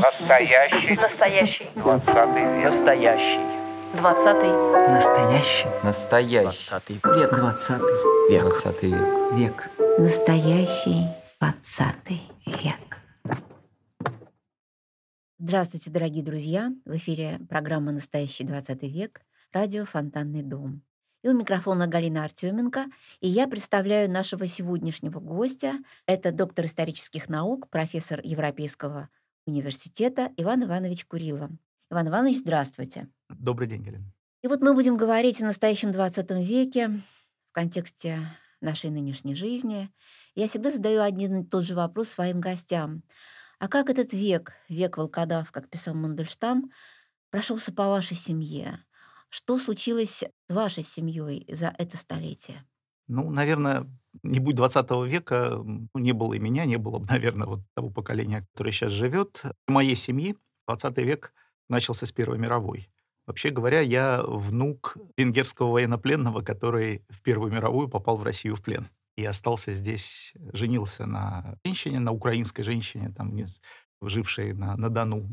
Настоящий. Настоящий. Двадцатый век. Настоящий. Двадцатый. Настоящий. Настоящий. Двадцатый век. Двадцатый век. Двадцатый век. Век. Настоящий двадцатый век. Здравствуйте, дорогие друзья! В эфире программа «Настоящий двадцатый век» радио «Фонтанный дом». И у микрофона Галина Артеменко, и я представляю нашего сегодняшнего гостя. Это доктор исторических наук, профессор Европейского университета Иван Иванович Курилов. Иван Иванович, здравствуйте. Добрый день, Галина. И вот мы будем говорить о настоящем 20 веке в контексте нашей нынешней жизни. Я всегда задаю один и тот же вопрос своим гостям. А как этот век, век волкодав, как писал Мандельштам, прошелся по вашей семье? Что случилось с вашей семьей за это столетие? Ну, наверное, не будь 20 века, ну, не было и меня, не было бы, наверное, вот того поколения, которое сейчас живет. В моей семьи 20 век начался с Первой мировой. Вообще говоря, я внук венгерского военнопленного, который в Первую мировую попал в Россию в плен. И остался здесь, женился на женщине, на украинской женщине, там, жившей на, на Дону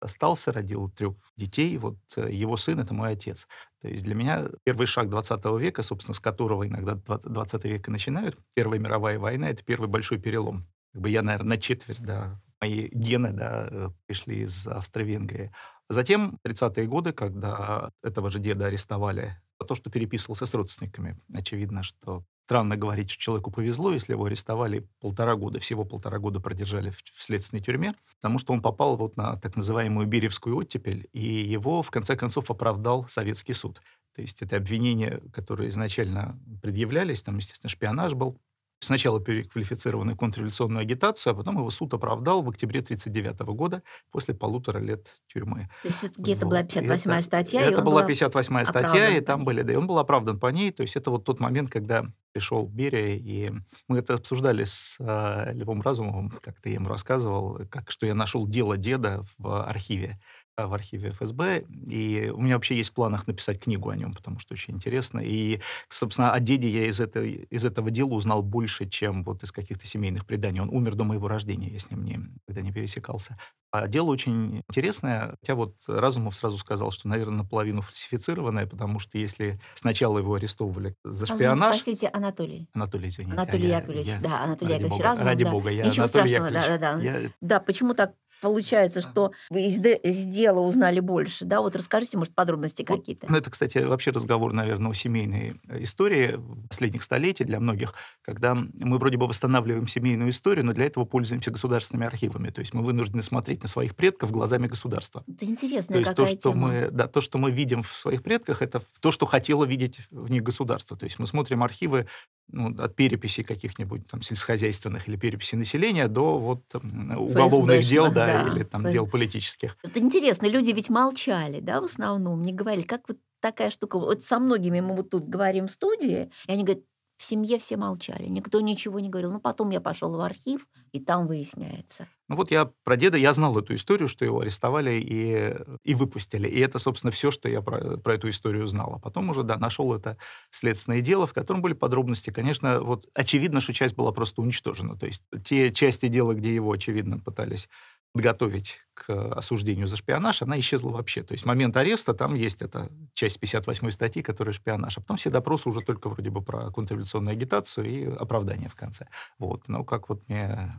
остался, родил трех детей. Вот э, его сын — это мой отец. То есть для меня первый шаг 20 века, собственно, с которого иногда 20 века начинают, Первая мировая война — это первый большой перелом. Как бы я, наверное, на четверть, да, мои гены, да, э, пришли из Австро-Венгрии. Затем 30-е годы, когда этого же деда арестовали то, что переписывался с родственниками. Очевидно, что странно говорить, что человеку повезло, если его арестовали полтора года, всего полтора года продержали в, следственной тюрьме, потому что он попал вот на так называемую Беревскую оттепель, и его, в конце концов, оправдал советский суд. То есть это обвинения, которые изначально предъявлялись, там, естественно, шпионаж был, сначала переквалифицированную контрреволюционную агитацию, а потом его суд оправдал в октябре 1939 года после полутора лет тюрьмы. То есть все-таки это была 58-я статья? Это была 58-я статья, и там были, да, и он был оправдан по ней. То есть это вот тот момент, когда пришел Берия, и мы это обсуждали с э, Львом Разумовым, как-то я ему рассказывал, как, что я нашел дело деда в архиве в архиве ФСБ, и у меня вообще есть в планах написать книгу о нем, потому что очень интересно. И, собственно, о деде я из, этой, из этого дела узнал больше, чем вот из каких-то семейных преданий. Он умер до моего рождения, я с ним не, когда не пересекался. А дело очень интересное, хотя вот Разумов сразу сказал, что, наверное, наполовину фальсифицированное, потому что если сначала его арестовывали за шпионаж... Разумов, простите, Анатолий. Анатолий, извините. Анатолий а Яковлевич, я, да, Анатолий ради Яковлевич бога, Разумов. Ради да. бога, я Ничего Анатолий страшного, Яковлевич. да, да, да. Я... Да, почему так получается, что вы из, из дела узнали больше, да? Вот расскажите, может, подробности Вот, какие-то. ну, это, кстати, вообще разговор, наверное, о семейной э, истории последних столетий для многих, когда мы вроде бы восстанавливаем семейную историю, но для этого пользуемся государственными архивами. То есть мы вынуждены смотреть на своих предков глазами государства. Это интересная То есть то что, тема. мы, да, то, что мы видим в своих предках, это то, что хотело видеть в них государство. То есть мы смотрим архивы ну, от переписей каких-нибудь там сельскохозяйственных или переписей населения до вот м, уголовных дел, да, да. или там Ф- дел политических. Это интересно, люди ведь молчали, да, в основном, не говорили, как вот такая штука. Вот со многими мы вот тут говорим в студии, и они говорят, в семье все молчали, никто ничего не говорил. Ну, потом я пошел в архив, и там выясняется. Ну вот я про деда, я знал эту историю, что его арестовали и, и выпустили. И это, собственно, все, что я про, про эту историю знал. А потом уже, да, нашел это следственное дело, в котором были подробности. Конечно, вот очевидно, что часть была просто уничтожена. То есть те части дела, где его, очевидно, пытались подготовить к осуждению за шпионаж, она исчезла вообще. То есть момент ареста, там есть эта часть 58 статьи, которая шпионаж. А потом все допросы уже только вроде бы про контрреволюционную агитацию и оправдание в конце. Вот. Но как вот мне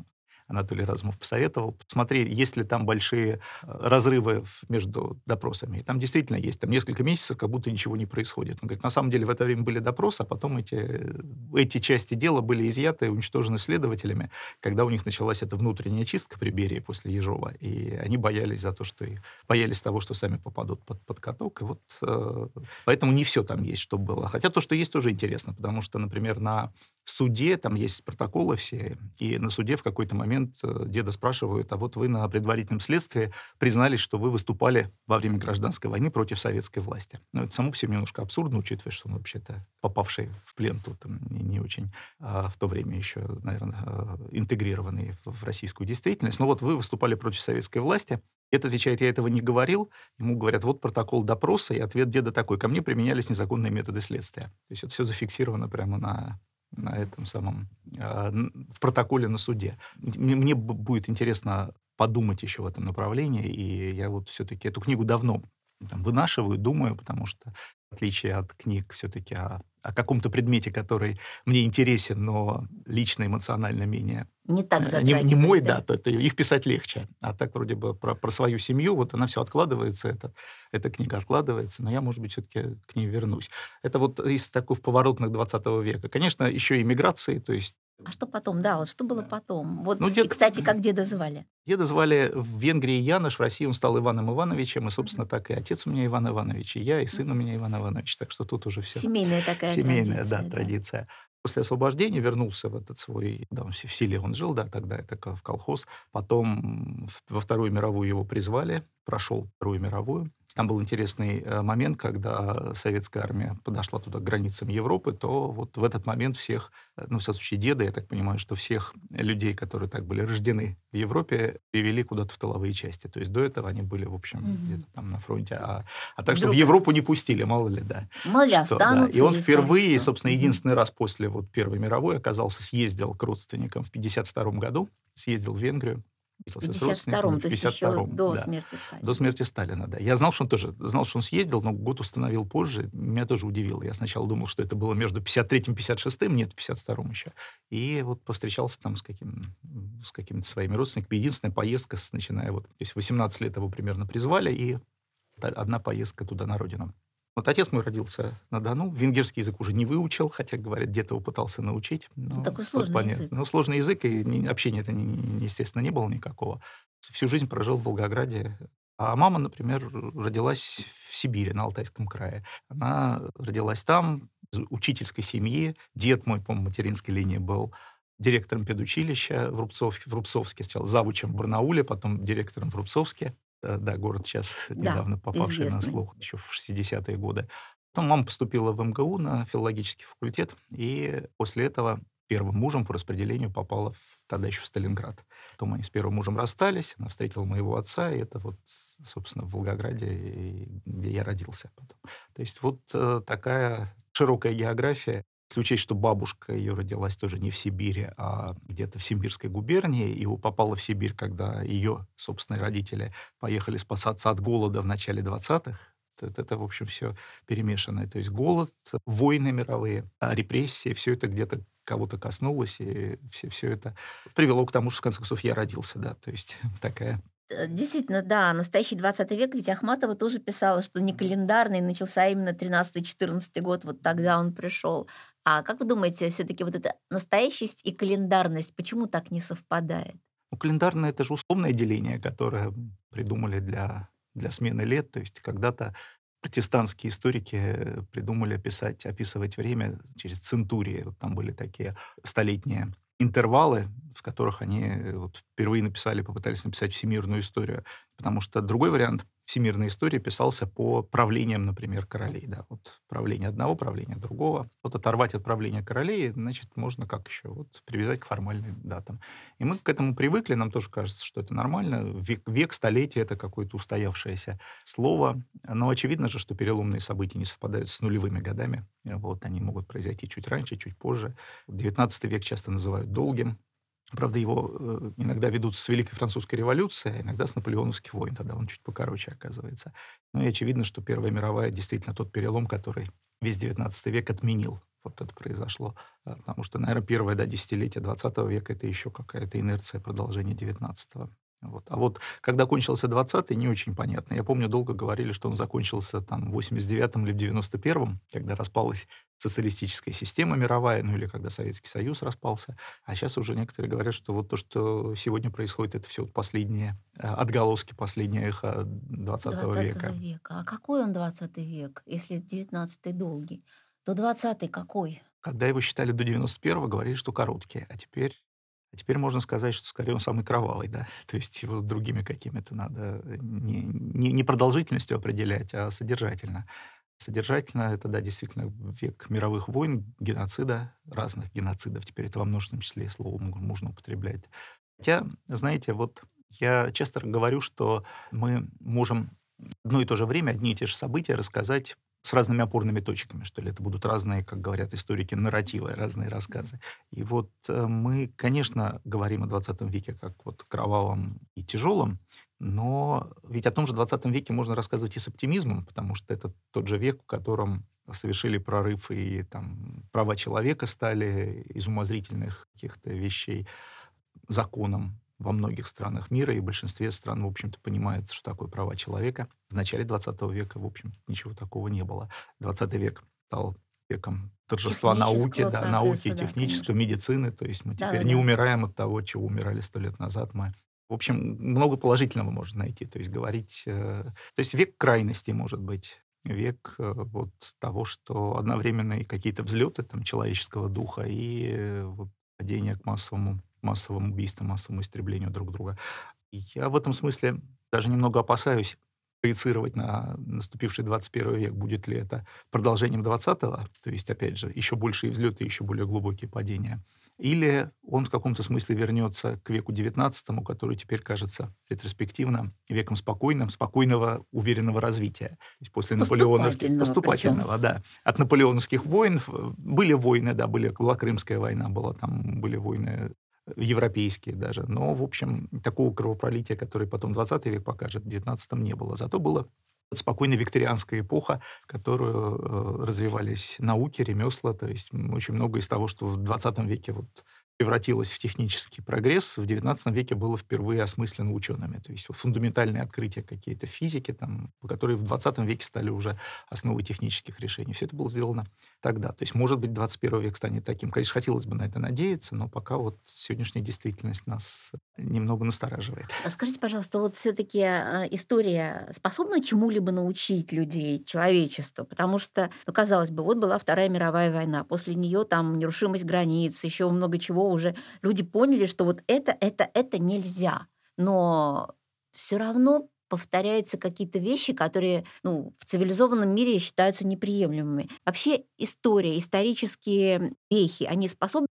Анатолий Разумов посоветовал, посмотри, есть ли там большие э, разрывы между допросами. И там действительно есть, там несколько месяцев, как будто ничего не происходит. Он говорит, на самом деле в это время были допросы, а потом эти, эти части дела были изъяты и уничтожены следователями, когда у них началась эта внутренняя чистка при Берии после Ежова. И они боялись за то, что и боялись того, что сами попадут под, под каток. И вот э, поэтому не все там есть, что было. Хотя то, что есть, тоже интересно, потому что, например, на суде, там есть протоколы все, и на суде в какой-то момент э, деда спрашивают, а вот вы на предварительном следствии признались, что вы выступали во время гражданской войны против советской власти. Ну, это само по себе немножко абсурдно, учитывая, что он вообще-то попавший в плен тут не, не очень а, в то время еще, наверное, а, интегрированный в, в российскую действительность. Но вот вы выступали против советской власти, Дед отвечает, я этого не говорил. Ему говорят, вот протокол допроса, и ответ деда такой, ко мне применялись незаконные методы следствия. То есть это все зафиксировано прямо на, на этом самом, а, в протоколе на суде. Мне будет интересно подумать еще в этом направлении, и я вот все-таки эту книгу давно там, вынашиваю, думаю, потому что в отличие от книг все-таки о, о каком-то предмете, который мне интересен, но лично эмоционально менее... Не так э, не, не мой, да, то, то их писать легче. А так вроде бы про, про свою семью, вот она все откладывается, это, эта книга откладывается, но я, может быть, все-таки к ней вернусь. Это вот из таких поворотных 20 века. Конечно, еще и миграции, то есть а что потом? Да, вот что было потом? Вот, ну, дед... И, кстати, как деда звали? Деда звали в Венгрии Янош, в России он стал Иваном Ивановичем, и, собственно, так и отец у меня Иван Иванович, и я, и сын у меня Иван Иванович. Так что тут уже все... Семейная такая Семейная, традиция. да, традиция. После освобождения вернулся в этот свой... Да, в селе он жил, да, тогда это в колхоз. Потом во Вторую мировую его призвали, прошел Вторую мировую. Там был интересный э, момент, когда советская армия подошла туда к границам Европы, то вот в этот момент всех, э, ну, в случае деда, я так понимаю, что всех людей, которые так были рождены в Европе, перевели куда-то в тыловые части. То есть до этого они были, в общем, mm-hmm. где-то там на фронте. А, а так, что в Европу не пустили, мало ли, да. Мало ли что, да. И он впервые, что? собственно, единственный mm-hmm. раз после вот Первой мировой оказался, съездил к родственникам в 52 году, съездил в Венгрию, встретился с родственниками. то есть еще до да, смерти Сталина. До смерти Сталина, да. Я знал, что он тоже, знал, что он съездил, но год установил позже. Меня тоже удивило. Я сначала думал, что это было между 53-м и 56-м, нет, 52-м еще. И вот повстречался там с, каким, с какими-то своими родственниками. Единственная поездка, начиная вот, то есть 18 лет его примерно призвали, и одна поездка туда на родину. Вот отец мой родился на Дону, венгерский язык уже не выучил, хотя, говорят, где-то его пытался научить. Но ну, Такой сложный понятно. язык. Ну, сложный язык, и общения это, естественно, не было никакого. Всю жизнь прожил в Волгограде. А мама, например, родилась в Сибири, на Алтайском крае. Она родилась там, из учительской семьи. Дед мой, по материнской линии был директором педучилища в, Рубцовске, в Рубцовске, сначала завучем в Барнауле, потом директором в Рубцовске. Э, да, город сейчас недавно да, попавший известный. на слух, еще в 60-е годы. Потом мама поступила в МГУ на филологический факультет, и после этого первым мужем по распределению попала в, тогда еще в Сталинград. Потом они с первым мужем расстались, она встретила моего отца, и это вот, собственно, в Волгограде, где я родился потом. То есть вот э, такая широкая география. Если учесть, что бабушка ее родилась тоже не в Сибири, а где-то в Симбирской губернии, и попала в Сибирь, когда ее собственные родители поехали спасаться от голода в начале 20-х, это, в общем, все перемешанное. То есть голод, войны мировые, репрессии, все это где-то кого-то коснулось, и все, все это привело к тому, что, в конце концов, я родился, да, то есть такая Э, действительно, да, настоящий 20 век, ведь Ахматова тоже писала, что не календарный, начался именно 13-14 год, вот тогда он пришел. А как вы думаете, все-таки вот эта настоящесть и календарность, почему так не совпадает? Ну, календарное — это же условное деление, которое придумали для, для смены лет. То есть когда-то протестантские историки придумали писать, описывать время через центурии. Вот там были такие столетние интервалы, в которых они э, вот впервые написали, попытались написать всемирную историю. Потому что другой вариант всемирной истории писался по правлениям, например, королей. Да, вот правление одного, правление другого. Вот оторвать от правления королей, значит, можно как еще? Вот привязать к формальным датам. И мы к этому привыкли, нам тоже кажется, что это нормально. Век, век столетие — это какое-то устоявшееся слово. Но очевидно же, что переломные события не совпадают с нулевыми годами. Вот, они могут произойти чуть раньше, чуть позже. XIX век часто называют долгим. Правда, его э, иногда ведут с Великой Французской революции, а иногда с наполеоновских войн. Тогда он чуть покороче оказывается. Ну и очевидно, что Первая мировая действительно тот перелом, который весь XIX век отменил. Вот это произошло. А, потому что, наверное, первое да, десятилетие XX века — это еще какая-то инерция продолжения XIX. Вот. А вот когда кончился 20-й, не очень понятно. Я помню, долго говорили, что он закончился там в 89-м или в 91-м, когда распалась социалистическая система мировая, ну или когда Советский Союз распался. А сейчас уже некоторые говорят, что вот то, что сегодня происходит, это все вот последние э, отголоски, последнее эхо 20, 20 века. века. А какой он 20 век, если 19-й долгий? То 20-й какой? Когда его считали до 91-го, говорили, что короткий. А теперь а теперь можно сказать, что скорее он самый кровавый, да. То есть его другими какими-то надо не, не, не продолжительностью определять, а содержательно. Содержательно это, да, действительно век мировых войн, геноцида, разных геноцидов. Теперь это во множественном числе слово можно употреблять. Хотя, знаете, вот я часто говорю, что мы можем одно и то же время одни и те же события рассказать с разными опорными точками, что ли. Это будут разные, как говорят историки, нарративы, разные рассказы. И вот э, мы, конечно, говорим о 20 веке как вот кровавом и тяжелом, но ведь о том же 20 веке можно рассказывать и с оптимизмом, потому что это тот же век, в котором совершили прорыв и там права человека стали из умозрительных каких-то вещей законом во многих странах мира, и в большинстве стран, в общем-то, понимают, что такое права человека. В начале 20 века, в общем, ничего такого не было. 20 век стал веком торжества науки, да, науки, да, технической, медицины. То есть мы да, теперь да, не да. умираем от того, чего умирали сто лет назад. Мы в общем, много положительного можно найти. То есть говорить... Э, то есть век крайности, может быть. Век э, вот того, что одновременно и какие-то взлеты там, человеческого духа, и э, вот, падение к массовому, массовому убийству, массовому истреблению друг друга. И я в этом смысле даже немного опасаюсь проецировать на наступивший 21 век, будет ли это продолжением 20-го, то есть, опять же, еще большие взлеты, еще более глубокие падения, или он в каком-то смысле вернется к веку XIX, который теперь кажется ретроспективно веком спокойным, спокойного, уверенного развития. То есть после наполеоновских... Поступательного, причем. да. От наполеоновских войн были войны, да, были, была Крымская война, была, там были войны европейские даже. Но, в общем, такого кровопролития, которое потом 20 век покажет, в 19 не было. Зато было спокойно викторианская эпоха, в которую э, развивались науки, ремесла, то есть очень много из того, что в 20 веке вот превратилось в технический прогресс, в XIX веке было впервые осмыслено учеными. То есть фундаментальные открытия какие-то физики, там, которые в XX веке стали уже основой технических решений. Все это было сделано тогда. То есть, может быть, 21 век станет таким. Конечно, хотелось бы на это надеяться, но пока вот сегодняшняя действительность нас немного настораживает. А скажите, пожалуйста, вот все-таки а, история способна чему-либо научить людей, человечество? Потому что, ну, казалось бы, вот была Вторая мировая война, после нее там нерушимость границ, еще много чего уже люди поняли, что вот это, это, это нельзя. Но все равно повторяются какие-то вещи, которые ну, в цивилизованном мире считаются неприемлемыми. Вообще история, исторические вехи, они способны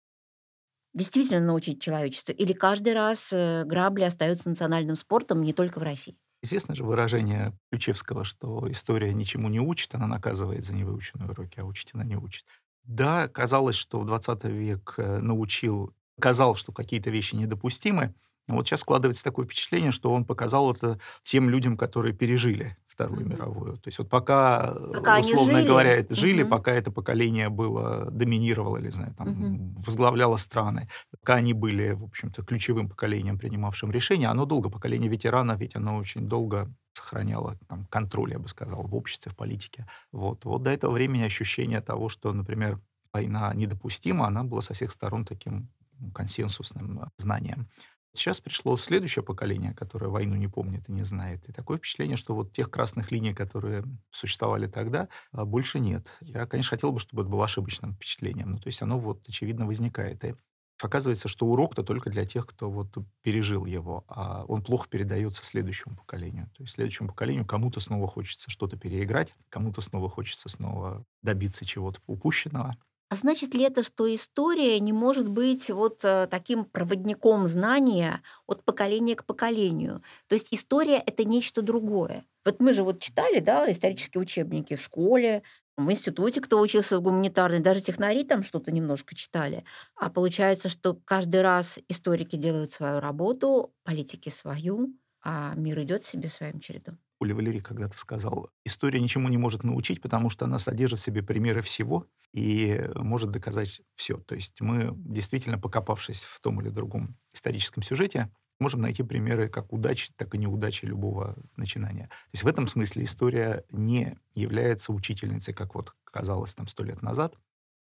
действительно научить человечество? Или каждый раз э, грабли остаются национальным спортом не только в России? Известно же выражение Ключевского, что история ничему не учит, она наказывает за невыученные уроки, а учить она не учит. Да, казалось, что в 20 век э, научил, казал, что какие-то вещи недопустимы. Но вот сейчас складывается такое впечатление, что он показал это тем людям, которые пережили Вторую mm-hmm. мировую. То есть вот пока, пока условно жили. говоря, это жили, mm-hmm. пока это поколение было, доминировало, или, знаю, там, mm-hmm. возглавляло страны, пока они были, в общем-то, ключевым поколением, принимавшим решения, оно долго, поколение ветеранов, ведь оно очень долго сохраняла там, контроль, я бы сказал, в обществе, в политике. Вот. вот до этого времени ощущение того, что, например, война недопустима, она была со всех сторон таким консенсусным э, знанием. Сейчас пришло следующее поколение, которое войну не помнит и не знает. И такое впечатление, что вот тех красных линий, которые существовали тогда, а, больше нет. Я, конечно, хотел бы, чтобы это было ошибочным впечатлением. Но то есть оно вот очевидно возникает. И Оказывается, что урок-то только для тех, кто вот пережил его, а он плохо передается следующему поколению. То есть следующему поколению кому-то снова хочется что-то переиграть, кому-то снова хочется снова добиться чего-то упущенного. А значит ли это, что история не может быть вот э, таким проводником знания от поколения к поколению? То есть история это нечто другое. Вот мы же вот читали, да, исторические учебники в школе, в институте, кто учился в гуманитарной, даже технари там что-то немножко читали. А получается, что каждый раз историки делают свою работу, политики свою, а мир идет себе своим чередом. Оля Валерий когда-то сказал, история ничему не может научить, потому что она содержит в себе примеры всего и может доказать все. То есть мы, действительно покопавшись в том или другом историческом сюжете, можем найти примеры как удачи, так и неудачи любого начинания. То есть в этом смысле история не является учительницей, как вот казалось там сто лет назад.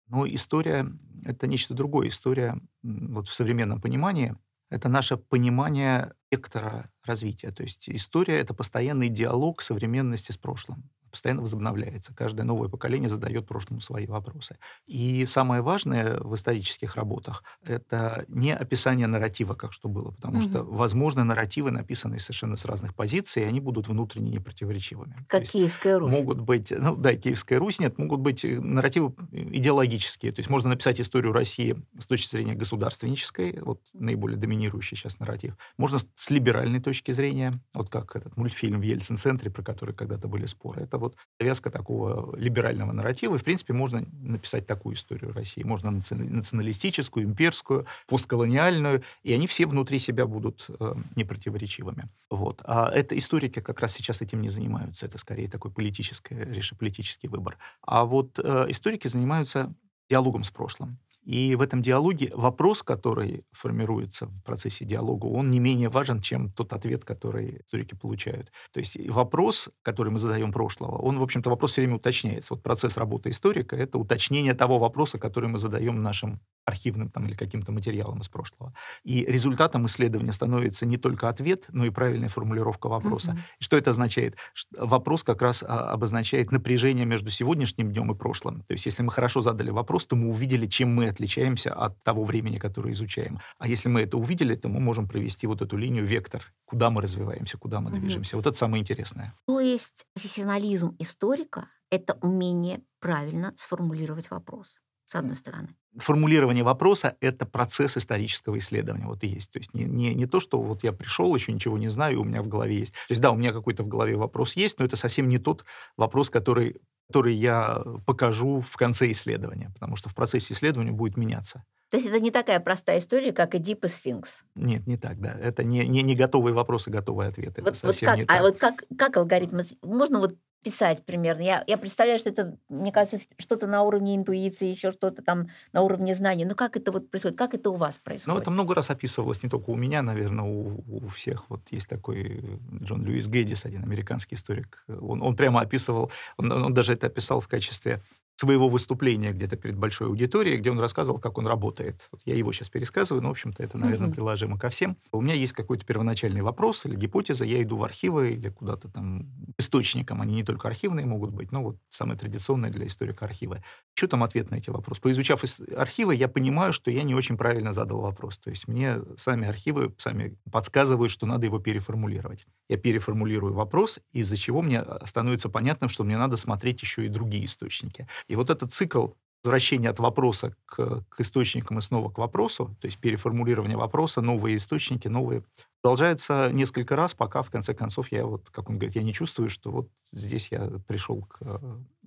Но история — это нечто другое. История вот в современном понимании — это наше понимание вектора развития. То есть история — это постоянный диалог современности с прошлым постоянно возобновляется. Каждое новое поколение задает прошлому свои вопросы. И самое важное в исторических работах — это не описание нарратива, как что было, потому угу. что, возможно, нарративы, написанные совершенно с разных позиций, они будут внутренне непротиворечивыми. Как то Киевская Русь. Могут быть, ну да, Киевская Русь, нет, могут быть э, нарративы идеологические. То есть можно написать историю России с точки зрения государственнической, вот наиболее доминирующий сейчас нарратив. Можно с либеральной точки зрения, вот как этот мультфильм в Ельцин-центре, про который когда-то были споры. Это вот завязка такого либерального нарратива. И, в принципе, можно написать такую историю России. Можно националистическую, имперскую, постколониальную, и они все внутри себя будут э, непротиворечивыми. Вот. А это историки как раз сейчас этим не занимаются. Это скорее такой политический, политический выбор. А вот э, историки занимаются диалогом с прошлым. И в этом диалоге вопрос, который формируется в процессе диалога, он не менее важен, чем тот ответ, который историки получают. То есть вопрос, который мы задаем прошлого, он, в общем-то, вопрос все время уточняется. Вот процесс работы историка — это уточнение того вопроса, который мы задаем нашим архивным там, или каким-то материалом из прошлого. И результатом исследования становится не только ответ, но и правильная формулировка вопроса. Mm-hmm. Что это означает? Вопрос как раз а, обозначает напряжение между сегодняшним днем и прошлым. То есть если мы хорошо задали вопрос, то мы увидели, чем мы отличаемся от того времени, которое изучаем. А если мы это увидели, то мы можем провести вот эту линию, вектор, куда мы развиваемся, куда мы угу. движемся. Вот это самое интересное. То есть профессионализм историка — это умение правильно сформулировать вопрос с одной стороны. Формулирование вопроса — это процесс исторического исследования. Вот и есть. То есть не, не, не то, что вот я пришел, еще ничего не знаю, и у меня в голове есть. То есть да, у меня какой-то в голове вопрос есть, но это совсем не тот вопрос, который который я покажу в конце исследования, потому что в процессе исследования будет меняться. То есть это не такая простая история, как Эдип и Сфинкс? Нет, не так, да. Это не, не, не готовые вопросы, готовые ответы. Вот, это совсем вот как, не а так. вот как, как алгоритм? Можно вот писать примерно. Я, я представляю, что это, мне кажется, что-то на уровне интуиции, еще что-то там на уровне знаний. Но как это вот происходит? Как это у вас происходит? Ну, это много раз описывалось, не только у меня, наверное, у, у всех. Вот есть такой Джон Льюис Геддис, один американский историк. Он, он прямо описывал, он, он даже это описал в качестве своего выступления где-то перед большой аудиторией, где он рассказывал, как он работает. Вот я его сейчас пересказываю, но, в общем-то, это, наверное, приложимо ко всем. У меня есть какой-то первоначальный вопрос или гипотеза, я иду в архивы или куда-то там источникам, они не только архивные могут быть, но вот самые традиционные для историка архивы. Что там ответ на эти вопросы? Поизучав архивы, я понимаю, что я не очень правильно задал вопрос. То есть мне сами архивы сами подсказывают, что надо его переформулировать. Я переформулирую вопрос, из-за чего мне становится понятным, что мне надо смотреть еще и другие источники. И вот этот цикл возвращения от вопроса к, к источникам и снова к вопросу, то есть переформулирование вопроса, новые источники, новые продолжается несколько раз, пока в конце концов я вот, как он говорит, я не чувствую, что вот здесь я пришел к э,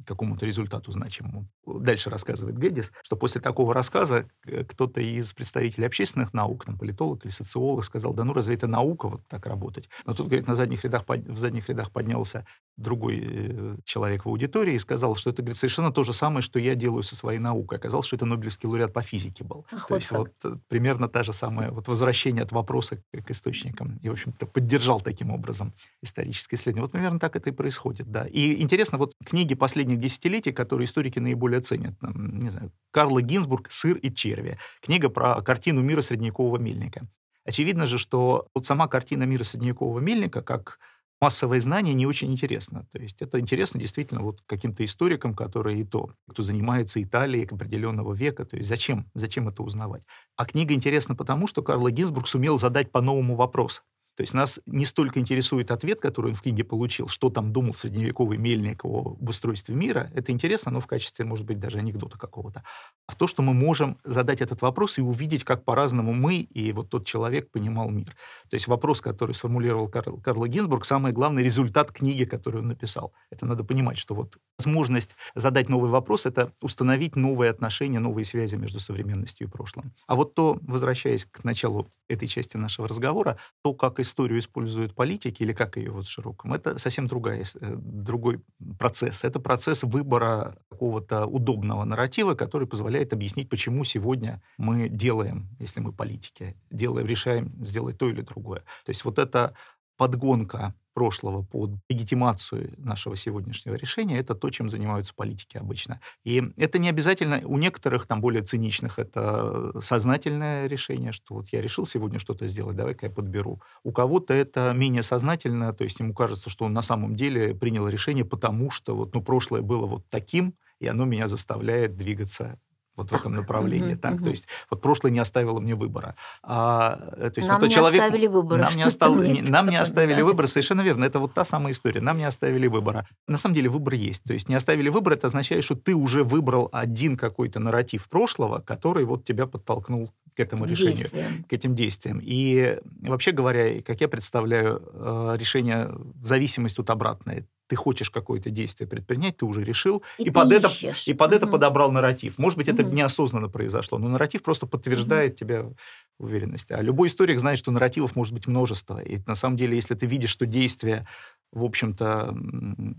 какому-то результату значимому. Дальше рассказывает Гэддис, что после такого рассказа э, кто-то из представителей общественных наук, там, политолог или социолог, сказал, да ну разве это наука вот так работать? Но тут, говорит, на задних рядах, в задних рядах поднялся другой э, человек в аудитории и сказал, что это, говорит, совершенно то же самое, что я делаю со своей наукой. Оказалось, что это Нобелевский лауреат по физике был. Ах, то вот есть как. вот примерно та же самая вот возвращение от вопроса к источнику источником и, в общем-то, поддержал таким образом историческое исследование. Вот примерно так это и происходит, да. И интересно, вот книги последних десятилетий, которые историки наиболее ценят, там, не знаю, Карла Гинзбург «Сыр и черви», книга про картину мира средневекового мельника. Очевидно же, что вот сама картина мира средневекового мельника, как массовое знание не очень интересно. То есть это интересно действительно вот каким-то историкам, которые и то, кто занимается Италией к определенного века. То есть зачем, зачем это узнавать? А книга интересна потому, что Карл Гинзбург сумел задать по-новому вопрос. То есть нас не столько интересует ответ, который он в книге получил, что там думал средневековый мельник о устройстве мира. Это интересно, но в качестве, может быть, даже анекдота какого-то. А в то, что мы можем задать этот вопрос и увидеть, как по-разному мы и вот тот человек понимал мир. То есть вопрос, который сформулировал Карл, Карл Гинзбург, самый главный результат книги, которую он написал. Это надо понимать, что вот возможность задать новый вопрос — это установить новые отношения, новые связи между современностью и прошлым. А вот то, возвращаясь к началу этой части нашего разговора, то, как историю используют политики или как ее вот в широком, это совсем другая, э, другой процесс. Это процесс выбора какого-то удобного нарратива, который позволяет объяснить, почему сегодня мы делаем, если мы политики, делаем, решаем сделать то или другое. То есть вот эта подгонка прошлого под легитимацию нашего сегодняшнего решения, это то, чем занимаются политики обычно. И это не обязательно, у некоторых, там более циничных, это сознательное решение, что вот я решил сегодня что-то сделать, давай-ка я подберу. У кого-то это менее сознательно, то есть ему кажется, что он на самом деле принял решение, потому что вот, ну, прошлое было вот таким, и оно меня заставляет двигаться вот так. в этом направлении. Угу, так, угу. То есть вот прошлое не оставило мне выбора. А, э, то есть, нам вот не человек, оставили выбора. Нам не, остав... не, нам не оставили да. выбора, совершенно верно. Это вот та самая история. Нам не оставили выбора. На самом деле выбор есть. То есть не оставили выбора, это означает, что ты уже выбрал один какой-то нарратив прошлого, который вот тебя подтолкнул к этому решению, действиям. к этим действиям. И вообще говоря, как я представляю, э, решение зависимость тут обратная. Ты хочешь какое-то действие предпринять, ты уже решил, И и, под, это, и под это Мгм. подобрал нарратив. Может быть, это Мгм. неосознанно произошло, но нарратив просто подтверждает тебя в уверенности. А любой историк знает, что нарративов может быть множество. И на самом деле, если ты видишь, что действие, в общем-то,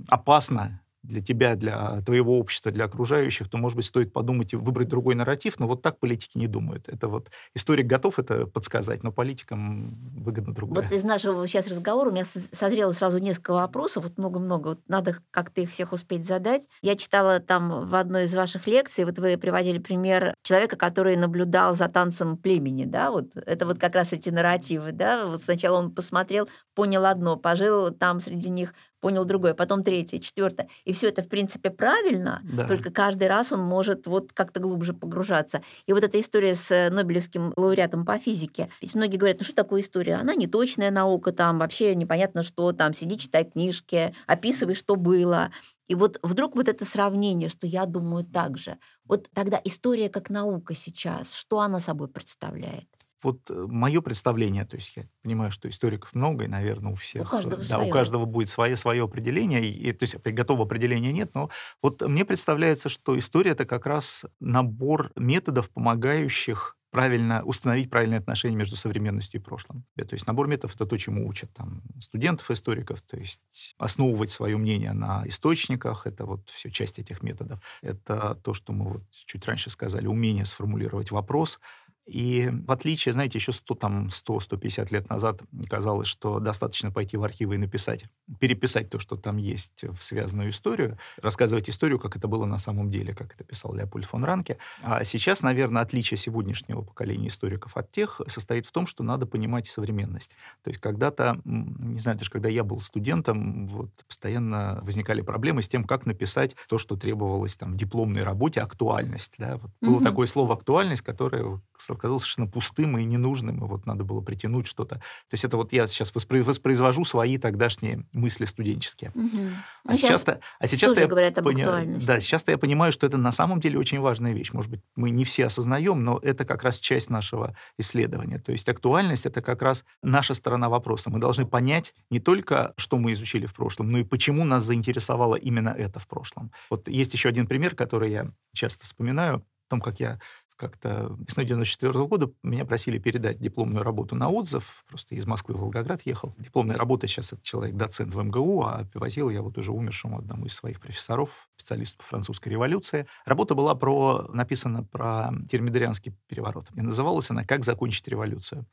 опасно для тебя, для твоего общества, для окружающих, то, может быть, стоит подумать и выбрать другой нарратив, но вот так политики не думают. Это вот историк готов это подсказать, но политикам выгодно другое. Вот из нашего сейчас разговора у меня соз- созрело сразу несколько вопросов, вот много-много, вот надо как-то их всех успеть задать. Я читала там в одной из ваших лекций, вот вы приводили пример человека, который наблюдал за танцем племени, да, вот это вот как раз эти нарративы, да, вот сначала он посмотрел, понял одно, пожил там среди них, понял другое, потом третье, четвертое. И все это, в принципе, правильно, Да. только каждый раз он может вот как-то глубже погружаться. И вот эта история с э, Нобелевским лауреатом по физике. Ведь многие говорят, ну что такое история? Она не точная наука, там вообще непонятно что, там сиди, читай книжки, описывай, что было. И вот вдруг вот это сравнение, что я думаю так же. Вот тогда история как наука сейчас, что она собой представляет? Вот мое представление, то есть я понимаю, что историков много, и, наверное, у всех... каждого да, своё. у каждого будет свое, свое определение, и, и, то есть готового определения нет, но вот мне представляется, что история — это как раз набор методов, помогающих правильно установить правильные отношения между современностью и прошлым. Э, То есть набор методов — это то, чему учат там, студентов, историков, то есть основывать свое мнение на источниках, это вот все часть этих методов. Это то, что мы вот чуть раньше сказали, умение сформулировать вопрос, и в отличие, знаете, еще 100, там, 100-150 лет назад казалось, что достаточно пойти в архивы и написать, переписать то, что там есть в связанную историю, рассказывать историю, как это было на самом деле, как это писал Леопольд фон Ранке. А сейчас, наверное, отличие сегодняшнего поколения историков от тех состоит в том, что надо понимать современность. То есть когда-то, не знаю, даже когда я был студентом, вот, постоянно возникали проблемы с тем, как написать то, что требовалось там, в дипломной работе, актуальность. Да? Вот было Мгм. такое слово «актуальность», которое оказалось совершенно пустым и ненужным, и вот надо было притянуть что-то. То есть это вот я сейчас воспрои- воспроизвожу свои тогдашние мысли студенческие. Мгм. А Ну, сейчас-то, а сейчас-то тоже я говорят об поня- актуальности. Да, сейчас-то я понимаю, что это на самом деле очень важная вещь. Может быть, мы не все осознаем, но это как раз часть нашего исследования. То есть актуальность — это как раз наша сторона вопроса. Мы должны понять не только, что мы изучили в прошлом, но и почему нас заинтересовало именно это в прошлом. Вот есть еще один пример, который я часто вспоминаю, о том, как я как-то весной 94 года меня просили передать дипломную работу на отзыв. Просто из Москвы в Волгоград ехал. Дипломная работа сейчас это человек доцент в МГУ, а возил я вот уже умершему одному из своих профессоров, специалисту по французской революции. Работа была про, написана про термидорианский переворот. И называлась она «Как закончить революцию».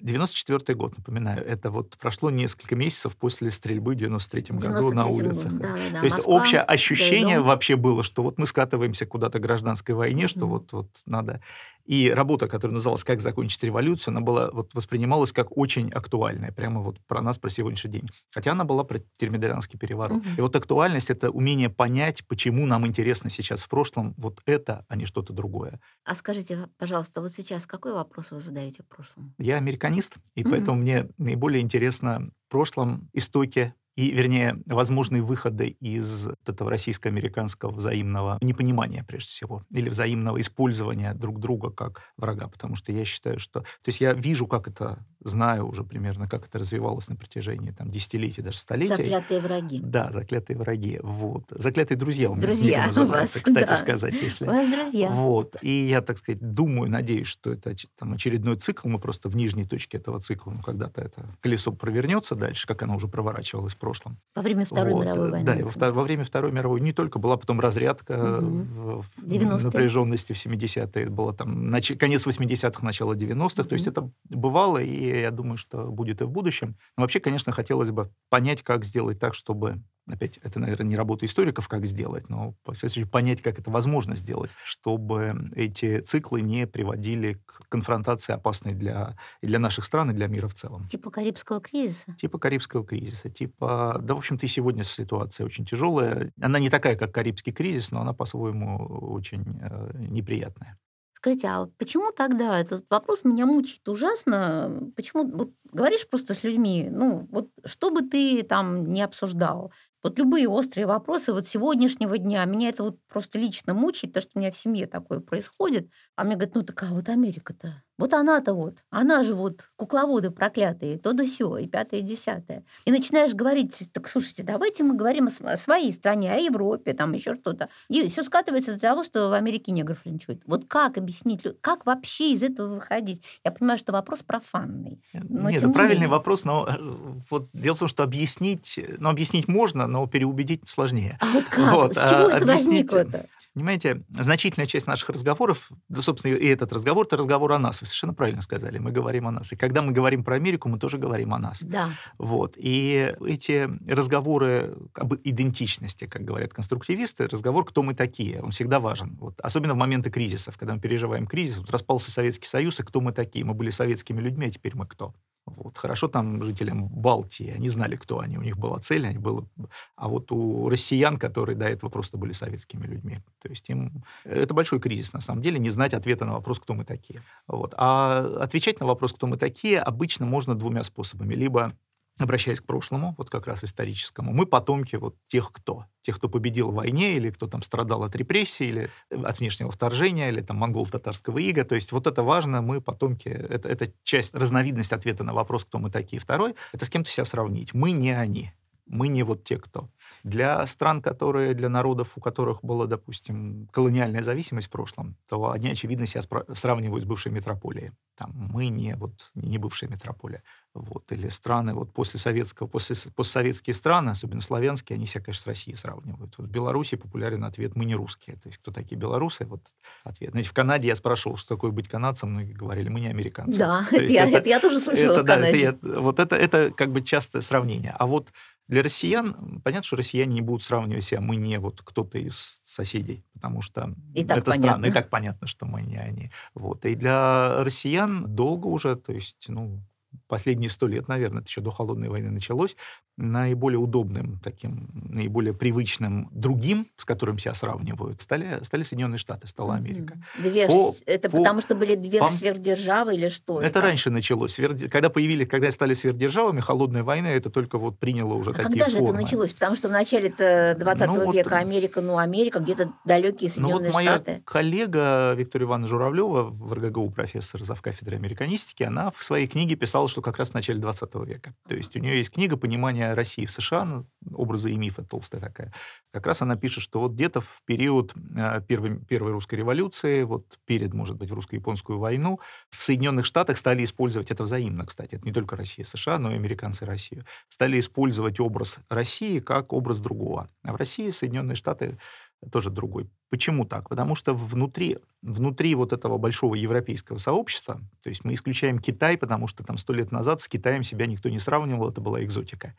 94 год, напоминаю, это вот прошло несколько месяцев после стрельбы в 93 году на 93-м улицах. да, да, да. То есть Москва, общее ощущение дом. вообще было, что вот мы скатываемся куда-то к гражданской войне, что Мгм. вот, вот надо... И работа, которая называлась «Как закончить революцию», она была, вот, воспринималась как очень актуальная, прямо вот про нас, про сегодняшний день. Хотя она была про термидорианский переворот. Мгм. И вот актуальность — это умение понять, почему нам интересно сейчас в прошлом вот это, а не что-то другое. А скажите, пожалуйста, вот сейчас какой вопрос вы задаете в прошлом? Я американист, и Мгм. поэтому мне наиболее интересно в прошлом истоки и, вернее, возможные выходы из вот этого российско-американского взаимного непонимания, прежде всего, или взаимного использования друг друга как врага, потому что я считаю, что... То есть я вижу, как это, знаю уже примерно, как это развивалось на протяжении там, десятилетий, даже столетий. Заклятые враги. Да, заклятые враги. Вот. Заклятые друзья у меня Друзья у вас, кстати да. сказать, если... У вас друзья. Вот. И я, так сказать, думаю, надеюсь, что это там, очередной цикл, мы просто в нижней точке этого цикла, ну, когда-то это колесо провернется дальше, как оно уже проворачивалось прошлом. Во время Второй Вот, мировой э, войны. Да, во, во время Второй мировой не только была потом разрядка Мгм. в, в 90-е. напряженности в 70-е, было там нач- конец 80-х, начало 90-х, то есть это бывало, и я думаю, что будет и в будущем. Но вообще, конечно, хотелось бы понять, как сделать так, чтобы опять, это, наверное, не работа историков, как сделать, но, по всяком случае, понять, как это возможно сделать, чтобы эти циклы не приводили к конфронтации опасной для, и для наших стран, и для мира в целом. Типа Карибского кризиса. Типа Карибского кризиса, типа... Да, в общем-то, и сегодня ситуация очень тяжелая. Она не такая, как Карибский кризис, но она по-своему очень э, неприятная. Скажите, а почему тогда этот вопрос меня мучает ужасно? Почему вот говоришь просто с людьми, ну вот что бы ты там не обсуждал, вот любые острые вопросы вот сегодняшнего дня меня это вот просто лично мучает, то что у меня в семье такое происходит. А мне говорят, ну такая вот Америка-то. Вот она-то вот. Она же вот кукловоды проклятые, то да сё, и пятое, и десятое. И начинаешь говорить, так слушайте, давайте мы говорим о своей стране, о Европе, там еще что-то. И все скатывается до того, что в Америке негров линчуют. Вот как объяснить, как вообще из этого выходить? Я понимаю, что вопрос профанный. Но Нет, это правильный менее. вопрос, но э, вот дело в том, что объяснить, ну, объяснить можно, но переубедить сложнее. А вот как? Вот, С чего а, это возникло-то? Понимаете, значительная часть наших разговоров, да, собственно, и этот разговор, это разговор о нас. Вы совершенно правильно сказали. Мы говорим о нас. И когда мы говорим про Америку, мы тоже говорим о нас. Да. Вот. И эти разговоры об идентичности, как говорят конструктивисты, разговор, кто мы такие, он всегда важен. Вот. Особенно в моменты кризисов, когда мы переживаем кризис. Вот распался Советский Союз, и кто мы такие? Мы были советскими людьми, а теперь мы кто? Вот. Хорошо там жителям Балтии, они знали, кто они, у них была цель, они было... а вот у россиян, которые до этого просто были советскими людьми, то есть им... Это большой кризис, на самом деле, не знать ответа на вопрос, кто мы такие. Вот. А отвечать на вопрос, кто мы такие, обычно можно двумя способами. Либо обращаясь к прошлому, вот как раз историческому, мы потомки вот тех, кто. Тех, кто победил в войне, или кто там страдал от репрессий, или от внешнего вторжения, или там монгол-татарского ига. То есть вот это важно, мы потомки, это, это часть, разновидность ответа на вопрос, кто мы такие. Второй, это с кем-то себя сравнить. Мы не они. Мы не вот те, кто. Для стран, которые, для народов, у которых была, допустим, колониальная зависимость в прошлом, то они, очевидно, себя сравнивают с бывшей метрополией. Там мы не, вот, не бывшая метрополия. Вот, или страны вот после советского, после, постсоветские страны, особенно славянские, они себя, конечно, с Россией сравнивают. Вот в Беларуси популярен ответ «мы не русские». То есть кто такие белорусы? Вот ответ. Знаете, в Канаде я спрашивал, что такое быть канадцем, многие говорили, мы не американцы. Да, это я, это, это я тоже слышала это, в Канаде. Да, это, вот это, это как бы частое сравнение. А вот для россиян, понятно, что россияне не будут сравнивать себя, мы не вот кто-то из соседей, потому что и это понятно. странно, и так понятно, что мы не они. Вот. И для россиян долго уже, то есть, ну, последние сто лет, наверное, это еще до холодной войны началось, наиболее удобным, таким, наиболее привычным другим, с которым себя сравнивают, стали, стали Соединенные Штаты, стала Америка. Две, по, это по, потому что были две по, сверхдержавы или что? Это, это раньше началось. Когда появились, когда стали сверхдержавами, холодная война, это только вот приняло уже а такие когда формы. же это началось? Потому что в начале 20 ну, века вот, Америка, ну, Америка, где-то далекие Соединенные ну, вот моя Штаты. коллега Виктория Ивановна Журавлева в РГГУ, профессор завкафедры американистики, она в своей книге писала, что как раз в начале 20 века. То есть у нее есть книга «Понимание России в США», ну, образы и мифы, толстая такая. Как раз она пишет, что вот где-то в период э, первой, первой русской революции, вот перед, может быть, русско-японскую войну, в Соединенных Штатах стали использовать, это взаимно, кстати, это не только Россия США, но и американцы и Россию, стали использовать образ России как образ другого. А в России Соединенные Штаты тоже другой. Почему так? Потому что внутри, внутри вот этого большого европейского сообщества, то есть мы исключаем Китай, потому что там сто лет назад с Китаем себя никто не сравнивал, это была экзотика.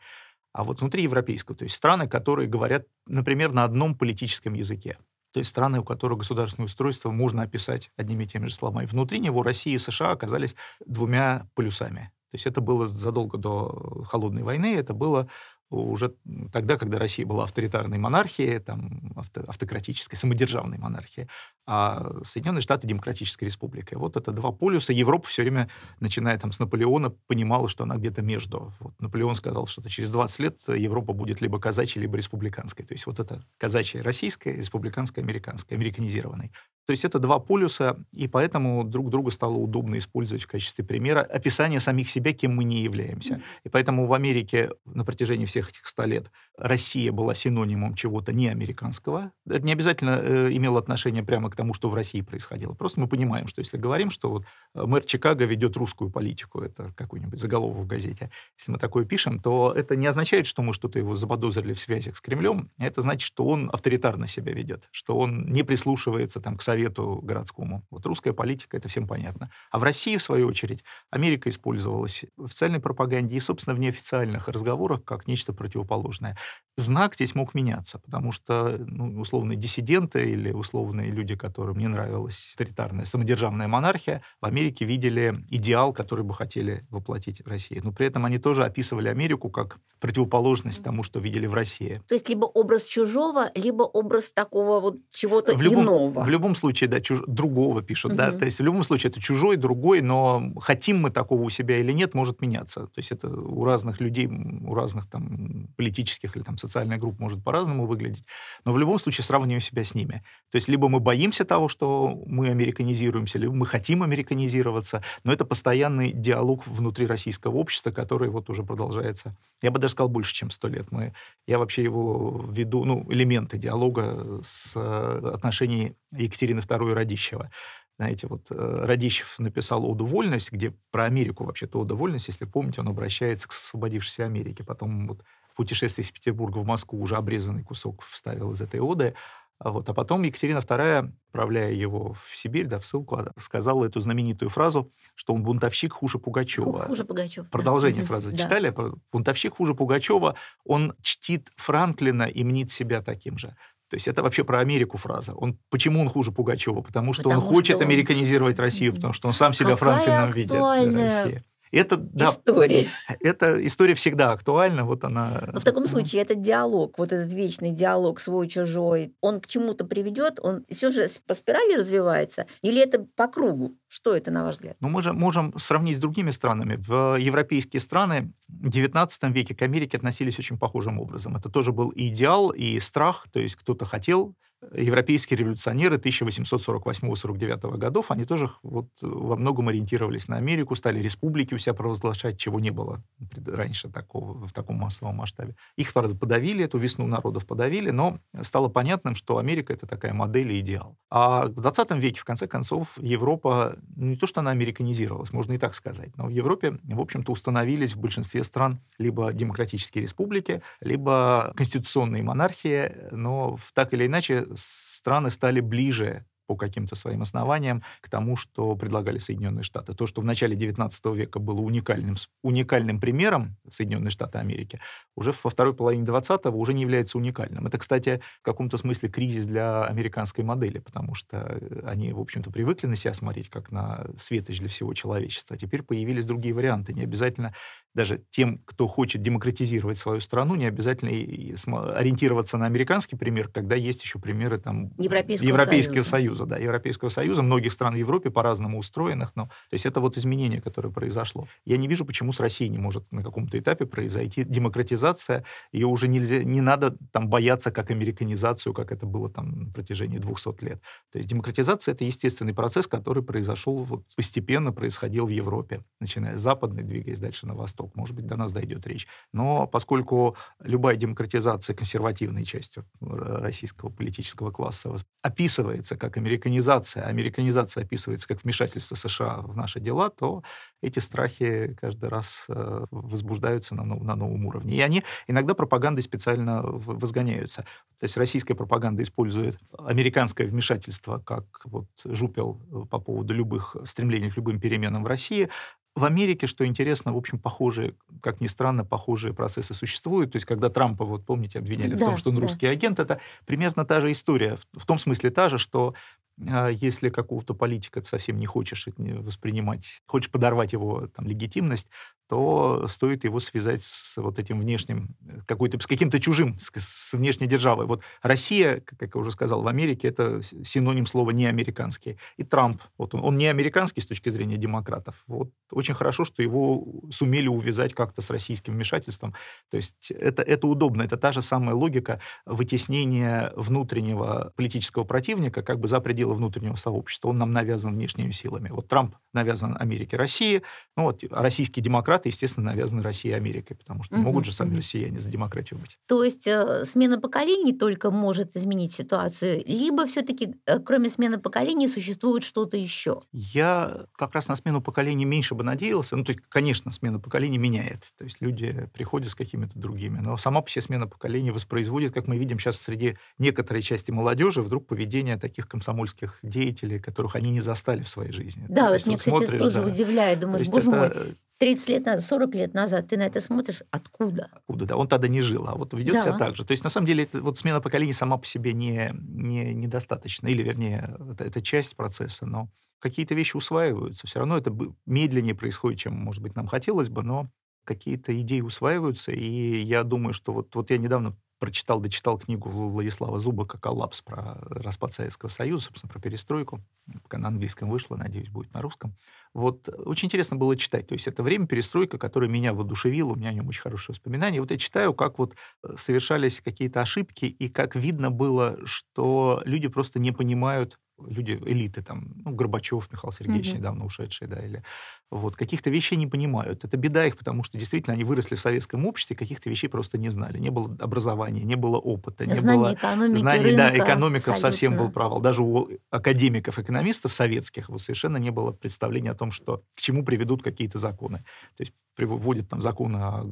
А вот внутри европейского, то есть страны, которые говорят, например, на одном политическом языке, то есть страны, у которых государственное устройство можно описать одними и теми же словами. Внутри него Россия и США оказались двумя полюсами. То есть это было задолго до холодной войны, это было уже тогда, когда Россия была авторитарной монархией, там, авто, автократической, самодержавной монархией, а Соединенные Штаты демократической республикой. Вот это два полюса. Европа все время, начиная там с Наполеона, понимала, что она где-то между. Вот Наполеон сказал, что через 20 лет Европа будет либо казачьей, либо республиканской. То есть вот это казачья российская, республиканская американская, американизированной. То есть это два полюса, и поэтому друг друга стало удобно использовать в качестве примера описания самих себя, кем мы не являемся. И поэтому в Америке на протяжении всех этих ста лет Россия была синонимом чего-то неамериканского. Это не обязательно э, имело отношение прямо к тому, что в России происходило. Просто мы понимаем, что если говорим, что вот э, мэр Чикаго ведет русскую политику, это какой-нибудь заголовок в газете, если мы такое пишем, то это не означает, что мы что-то его заподозрили в связях с Кремлем. Это значит, что он авторитарно себя ведет, что он не прислушивается там, к совету городскому. Вот русская политика, это всем понятно. А в России, в свою очередь, Америка использовалась в официальной пропаганде и, собственно, в неофициальных разговорах как нечто противоположное знак здесь мог меняться, потому что ну, условные диссиденты или условные люди, которым не нравилась авторитарная самодержавная монархия, в Америке видели идеал, который бы хотели воплотить в России. Но при этом они тоже описывали Америку как противоположность тому, что видели в России. То есть либо образ чужого, либо образ такого вот чего-то в любом, иного. В любом случае, да, чуж... другого пишут, угу. да. То есть в любом случае это чужой, другой, но хотим мы такого у себя или нет, может меняться. То есть это у разных людей, у разных там политических или там социальная группа может по-разному выглядеть, но в любом случае сравниваем себя с ними. То есть либо мы боимся того, что мы американизируемся, либо мы хотим американизироваться, но это постоянный диалог внутри российского общества, который вот уже продолжается, я бы даже сказал, больше, чем сто лет. Мы, я вообще его веду, ну, элементы диалога с э, отношений Екатерины II и Радищева. Знаете, вот э, Радищев написал «Оду вольность», где про Америку вообще-то «Ода вольность», если помните, он обращается к освободившейся Америке. Потом вот путешествии из Петербурга в Москву уже обрезанный кусок вставил из этой оды. А вот. А потом Екатерина II, отправляя его в Сибирь, да, в ссылку, а, сказала эту знаменитую фразу, что он бунтовщик хуже Пугачева. Хуже Пугачева. Продолжение да. фразы да. читали? Бунтовщик хуже Пугачева. Он чтит Франклина и мнит себя таким же. То есть это вообще про Америку фраза. Он, почему он хуже Пугачева? Потому что потому он хочет что он... американизировать Россию, потому что он сам себя Франклином видит. Россия. Это, да, история. Эта история всегда актуальна, вот она... Но в таком случае этот диалог, вот этот вечный диалог свой-чужой, он к чему-то приведет, он все же по спирали развивается, или это по кругу? Что это, на ваш взгляд? Ну, мы же можем сравнить с другими странами. В европейские страны в XIX веке к Америке относились очень похожим образом. Это тоже был и идеал, и страх, то есть кто-то хотел европейские революционеры 1848-49 годов, они тоже вот во многом ориентировались на Америку, стали республики у себя провозглашать, чего не было раньше такого, в таком массовом масштабе. Их, правда, подавили, эту весну народов подавили, но стало понятным, что Америка — это такая модель и идеал. А в 20 веке, в конце концов, Европа, ну, не то, что она американизировалась, можно и так сказать, но в Европе, в общем-то, установились в большинстве стран либо демократические республики, либо конституционные монархии, но так или иначе страны стали ближе по каким-то своим основаниям к тому, что предлагали Соединенные Штаты. То, что в начале XIX века было уникальным, уникальным примером Соединенные Штаты Америки, уже во второй половине XX уже не является уникальным. Это, кстати, в каком-то смысле кризис для американской модели, потому что э, они, в общем-то, привыкли на себя смотреть как на светоч для всего человечества. А теперь появились другие варианты. Не обязательно даже тем, кто хочет демократизировать свою страну, не обязательно ориентироваться на американский пример, когда есть еще примеры там, Европейского, Европейского Союза. Союза Союза, да, Европейского Союза, многих стран в Европе по-разному устроенных, но, то есть это вот изменение, которое произошло. Я не вижу, почему с Россией не может на каком-то этапе произойти демократизация, ее уже нельзя, не надо там бояться как американизацию, как это было там на протяжении 200 лет. То есть демократизация — это естественный процесс, который произошел вот постепенно, происходил в Европе, начиная с западной, двигаясь дальше на восток. Может быть, до нас дойдет речь. Но поскольку любая демократизация консервативной частью российского политического класса описывается как американизация, американизация описывается как вмешательство США в наши дела, то эти страхи каждый раз э, возбуждаются на, на новом уровне. И они иногда пропагандой специально возгоняются. То есть российская пропаганда использует американское вмешательство как вот жупел э, по поводу любых стремлений к любым переменам в России, в Америке, что интересно, в общем, похожие, как ни странно, похожие процессы существуют. То есть, когда Трампа, вот помните, обвиняли да, в том, что он да. русский агент, это примерно та же история. В, в том смысле та же, что э, если какого-то политика ты совсем не хочешь воспринимать, хочешь подорвать его там, легитимность, то стоит его связать с вот этим внешним, какой-то, с каким-то чужим, с, с внешней державой. Вот Россия, как я уже сказал, в Америке это синоним слова не американский. И Трамп, вот он, он не американский с точки зрения демократов. Вот очень хорошо, что его сумели увязать как-то с российским вмешательством. То есть это, это удобно. Это та же самая логика вытеснения внутреннего политического противника как бы за пределы внутреннего сообщества. Он нам навязан внешними силами. Вот Трамп навязан Америке, России. Ну вот российские демократы демократы, естественно, навязаны Россией и Америкой, потому что угу, могут же сами россияне за демократию быть. То есть э, смена поколений только может изменить ситуацию, либо все-таки, э, кроме смены поколений, существует что-то еще? Я как раз на смену поколений меньше бы надеялся. Ну, то есть, конечно, смена поколений меняет. То есть люди приходят с какими-то другими. Но сама по себе смена поколений воспроизводит, как мы видим сейчас среди некоторой части молодежи, вдруг поведение таких комсомольских деятелей, которых они не застали в своей жизни. Да, вот мне, кстати, смотришь, тоже да, удивляет. Думаешь, боже это... мой, 30 лет назад, 40 лет назад ты на это смотришь, откуда? Откуда, да. Он тогда не жил, а вот ведет да. себя так же. То есть, на самом деле, это, вот смена поколений сама по себе не, не, недостаточна. Или, вернее, это, это часть процесса, но какие-то вещи усваиваются. Все равно это медленнее происходит, чем, может быть, нам хотелось бы, но какие-то идеи усваиваются, и я думаю, что вот, вот я недавно прочитал, дочитал книгу Владислава Зубака «Коллапс» про распад Советского Союза, собственно, про перестройку. Пока на английском вышло, надеюсь, будет на русском. Вот очень интересно было читать. То есть это время перестройка, которое меня воодушевило, у меня о нем очень хорошие воспоминания. Вот я читаю, как вот э, совершались какие-то ошибки, и как видно было, что люди просто не понимают люди элиты, там, ну, Горбачев, Михаил Сергеевич, mm-hmm. недавно ушедший, да, или вот, каких-то вещей не понимают. Это беда их, потому что действительно они выросли в советском обществе, каких-то вещей просто не знали. Не было образования, не было опыта, не Знание было... экономики, знаний, рынка, да, экономиков абсолютно. совсем был провал. Даже у академиков-экономистов советских вот совершенно не было представления о том, что к чему приведут какие-то законы. То есть приводят там законы о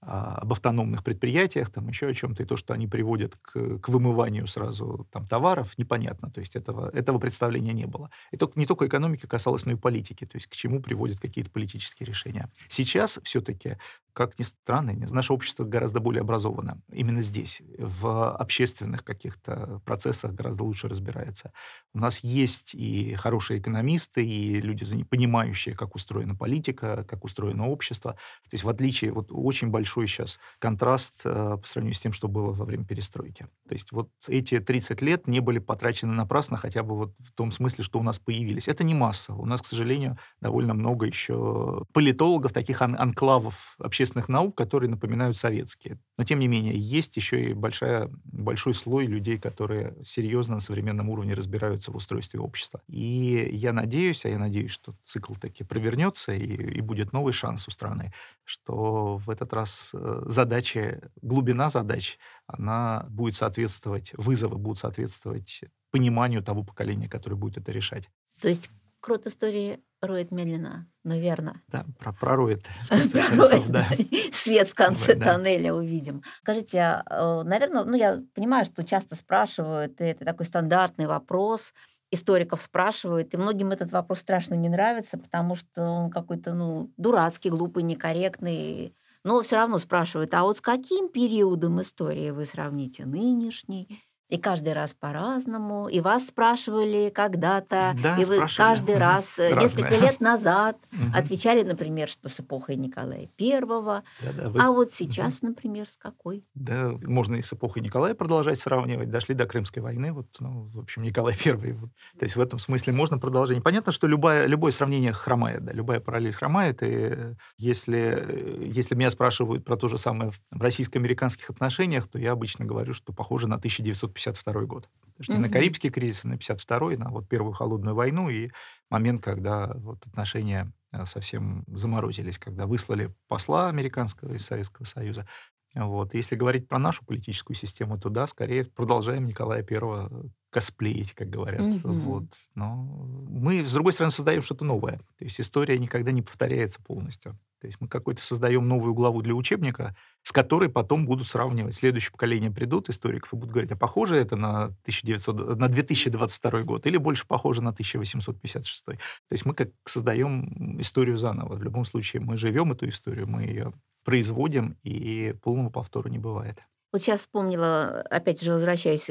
об автономных предприятиях, там еще о чем-то, и то, что они приводят к, к вымыванию сразу там товаров, непонятно. То есть этого, этого представления не было. И только, не только экономики касалось, но и политики, то есть к чему приводят какие-то политические решения. Сейчас все-таки как ни странно, наше общество гораздо более образовано. Именно здесь, в общественных каких-то процессах гораздо лучше разбирается. У нас есть и хорошие экономисты, и люди, понимающие, как устроена политика, как устроено общество. То есть в отличие, вот очень большой сейчас контраст э, по сравнению с тем, что было во время перестройки. То есть вот эти 30 лет не были потрачены напрасно, хотя бы вот в том смысле, что у нас появились. Это не масса. У нас, к сожалению, довольно много еще политологов, таких ан- анклавов общественных наук, которые напоминают советские. Но, тем не менее, есть еще и большая, большой слой людей, которые серьезно на современном уровне разбираются в устройстве общества. И я надеюсь, а я надеюсь, что цикл таки провернется, и, и будет новый шанс у страны, что в этот раз э, задача, глубина задач, она будет соответствовать, вызовы будут соответствовать пониманию того поколения, которое будет это решать. То есть крот истории роет медленно, но верно. Да, про пророет. Пророет, да. Свет в конце да. тоннеля увидим. Скажите, а, наверное, ну я понимаю, что часто спрашивают, и это такой стандартный вопрос, историков спрашивают, и многим этот вопрос страшно не нравится, потому что он какой-то, ну, дурацкий, глупый, некорректный, но все равно спрашивают, а вот с каким периодом истории вы сравните нынешний и каждый раз по-разному. И вас спрашивали когда-то, да, и вы каждый раз, Разное. несколько лет назад, отвечали, например, что с эпохой Николая Первого. Да, да, вы... А вот сейчас, например, с какой? Да, можно и с эпохой Николая продолжать сравнивать. Дошли до Крымской войны, вот, ну, в общем, Николай Первый. Вот. То есть в этом смысле можно продолжать. Понятно, что любое, любое сравнение хромает, да, любая параллель хромает. И если, если меня спрашивают про то же самое в российско-американских отношениях, то я обычно говорю, что похоже на 1950 52 год. Угу. Не на Карибский кризис, а на 52-й, на вот первую холодную войну и момент, когда вот отношения э, совсем заморозились, когда выслали посла американского из Советского Союза. Вот. Если говорить про нашу политическую систему, то да, скорее продолжаем Николая Первого косплеить, как говорят. Угу. Вот. Но мы, с другой стороны, создаем что-то новое. То есть история никогда не повторяется полностью. То есть мы какой-то создаем новую главу для учебника, с которой потом будут сравнивать. Следующее поколение придут историков и будут говорить, а похоже это на, 1900, на 2022 год или больше похоже на 1856. То есть мы как создаем историю заново. В любом случае мы живем эту историю, мы ее производим, и полного повтора не бывает. Вот сейчас вспомнила, опять же, возвращаясь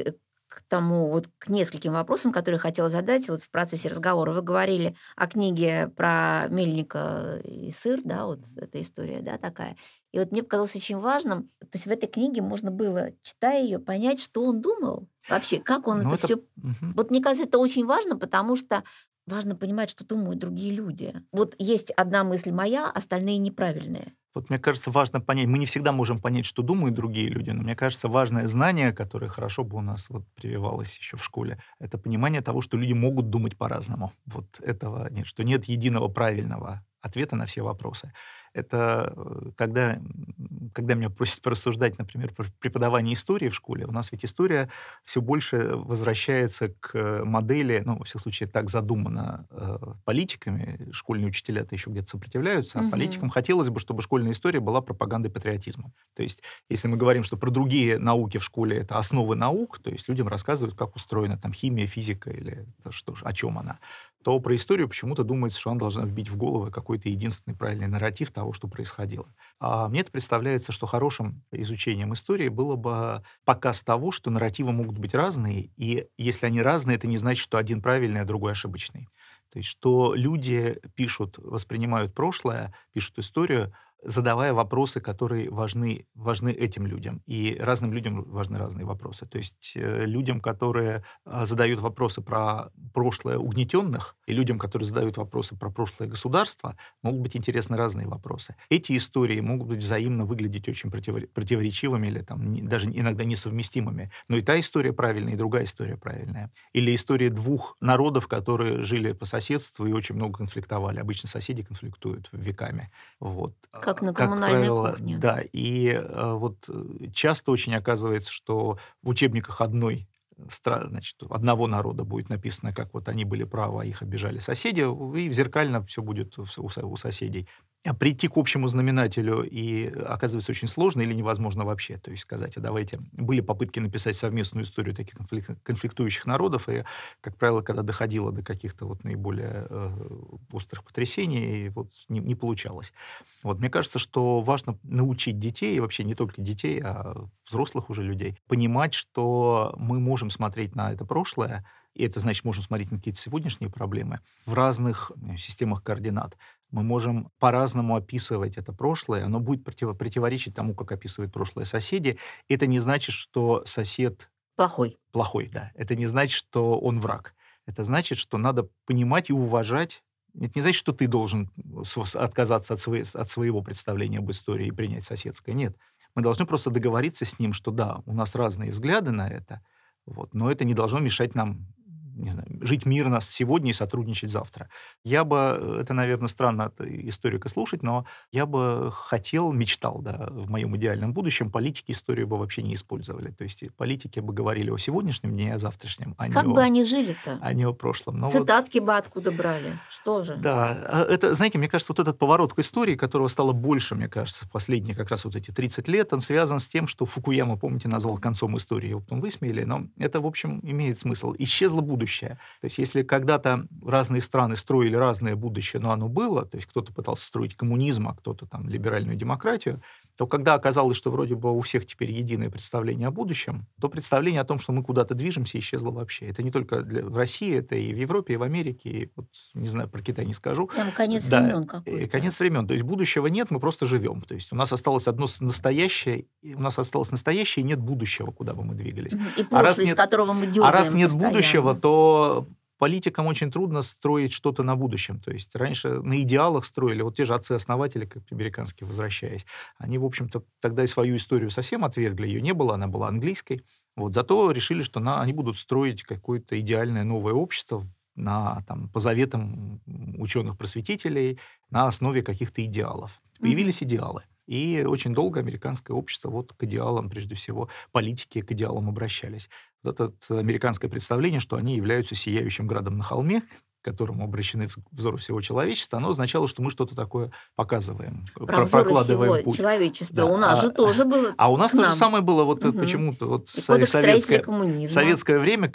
к тому, вот к нескольким вопросам, которые хотела задать вот в процессе разговора. Вы говорили о книге про мельника и сыр, да, вот эта история, да, такая. И вот мне показалось очень важным, то есть в этой книге можно было, читая ее, понять, что он думал вообще, как он ну, это, это все... Угу. Вот мне кажется, это очень важно, потому что важно понимать, что думают другие люди. Вот есть одна мысль моя, остальные неправильные. Вот мне кажется, важно понять, мы не всегда можем понять, что думают другие люди, но мне кажется, важное знание, которое хорошо бы у нас вот прививалось еще в школе, это понимание того, что люди могут думать по-разному. Вот этого нет, что нет единого правильного ответа на все вопросы это э, когда, когда меня просят порассуждать, например, про преподавание истории в школе, у нас ведь история все больше возвращается к модели, ну, во всяком случае, так задумано э, политиками, школьные учителя-то еще где-то сопротивляются, угу. а политикам хотелось бы, чтобы школьная история была пропагандой патриотизма. То есть, если мы говорим, что про другие науки в школе это основы наук, то есть людям рассказывают, как устроена там химия, физика или что, о чем она, то про историю почему-то думается, что она должна вбить в голову какой-то единственный правильный нарратив того, что происходило. А мне это представляется, что хорошим изучением истории было бы показ того, что нарративы могут быть разные, и если они разные, это не значит, что один правильный, а другой ошибочный. То есть, что люди пишут, воспринимают прошлое, пишут историю задавая вопросы, которые важны, важны этим людям. И разным людям важны разные вопросы. То есть э, людям, которые э, задают вопросы про прошлое угнетенных, и людям, которые задают вопросы про прошлое государства, могут быть интересны разные вопросы. Эти истории могут быть взаимно выглядеть очень противоречивыми или там, даже иногда несовместимыми. Но и та история правильная, и другая история правильная. Или история двух народов, которые жили по соседству и очень много конфликтовали. Обычно соседи конфликтуют веками. Вот. Как на коммунальной как правило, кухне. Да, и э, вот э, часто очень оказывается, что в учебниках одной значит, одного народа будет написано, как вот они были правы, а их обижали соседи, и зеркально все будет у соседей. А прийти к общему знаменателю и оказывается очень сложно или невозможно вообще. То есть сказать, а давайте... Были попытки написать совместную историю таких конфликтующих народов, и, как правило, когда доходило до каких-то вот наиболее э, острых потрясений, вот не, не получалось. Вот, мне кажется, что важно научить детей, и вообще не только детей, а взрослых уже людей, понимать, что мы можем смотреть на это прошлое, и это значит, можем смотреть на какие-то сегодняшние проблемы в разных э, системах координат мы можем по-разному описывать это прошлое, оно будет против, противоречить тому, как описывают прошлое соседи. Это не значит, что сосед... Плохой. Плохой, да. Это не значит, что он враг. Это значит, что надо понимать и уважать это не значит, что ты должен отказаться от, своей, от своего представления об истории и принять соседское. Нет. Мы должны просто договориться с ним, что да, у нас разные взгляды на это, вот, но это не должно мешать нам не знаю, жить мирно сегодня и сотрудничать завтра. Я бы, э, это, наверное, странно от историка слушать, но я бы хотел, мечтал, да, в моем идеальном будущем политики историю бы вообще не использовали. То есть политики бы говорили о сегодняшнем дне, о завтрашнем. А как не бы о, они жили-то? А не о прошлом. Но Цитатки вот, бы откуда брали? Что же? Да, а это, знаете, мне кажется, вот этот поворот к истории, которого стало больше, мне кажется, в последние как раз вот эти 30 лет, он связан с тем, что Фукуяма, помните, назвал концом истории, его потом высмеяли, но это, в общем, имеет смысл. Исчезло будущее будущее. То есть если когда-то разные страны строили разное будущее, но оно было, то есть кто-то пытался строить коммунизм, а кто-то там либеральную демократию, то когда оказалось, что вроде бы у всех теперь единое представление о будущем, то представление о том, что мы куда-то движемся, исчезло вообще. Это не только для, в России, это и в Европе, и в Америке, и вот, не знаю, про Китай не скажу. Прям конец да, времен какой-то. Конец времен. То есть будущего нет, мы просто живем. То есть у нас осталось одно настоящее, у нас осталось настоящее, и нет будущего, куда бы мы двигались. И прошлое, а раз нет, из которого мы А раз нет постоянно. будущего, то политикам очень трудно строить что-то на будущем. То есть раньше на идеалах строили, вот те же отцы-основатели, как американские, возвращаясь, они, в общем-то, тогда и свою историю совсем отвергли, ее не было, она была английской. Вот, зато решили, что на, они будут строить какое-то идеальное новое общество на, там, по заветам ученых-просветителей на основе каких-то идеалов. Появились mm-hmm. идеалы. И очень долго американское общество вот к идеалам, прежде всего, политики к идеалам обращались. Вот это американское представление, что они являются сияющим градом на холме, к которому обращены взоры всего человечества, оно означало, что мы что-то такое показываем, про прокладываем всего путь. человечества. Да. У нас а, же тоже было. А у нас то же самое было вот угу. почему-то вот советское, советское время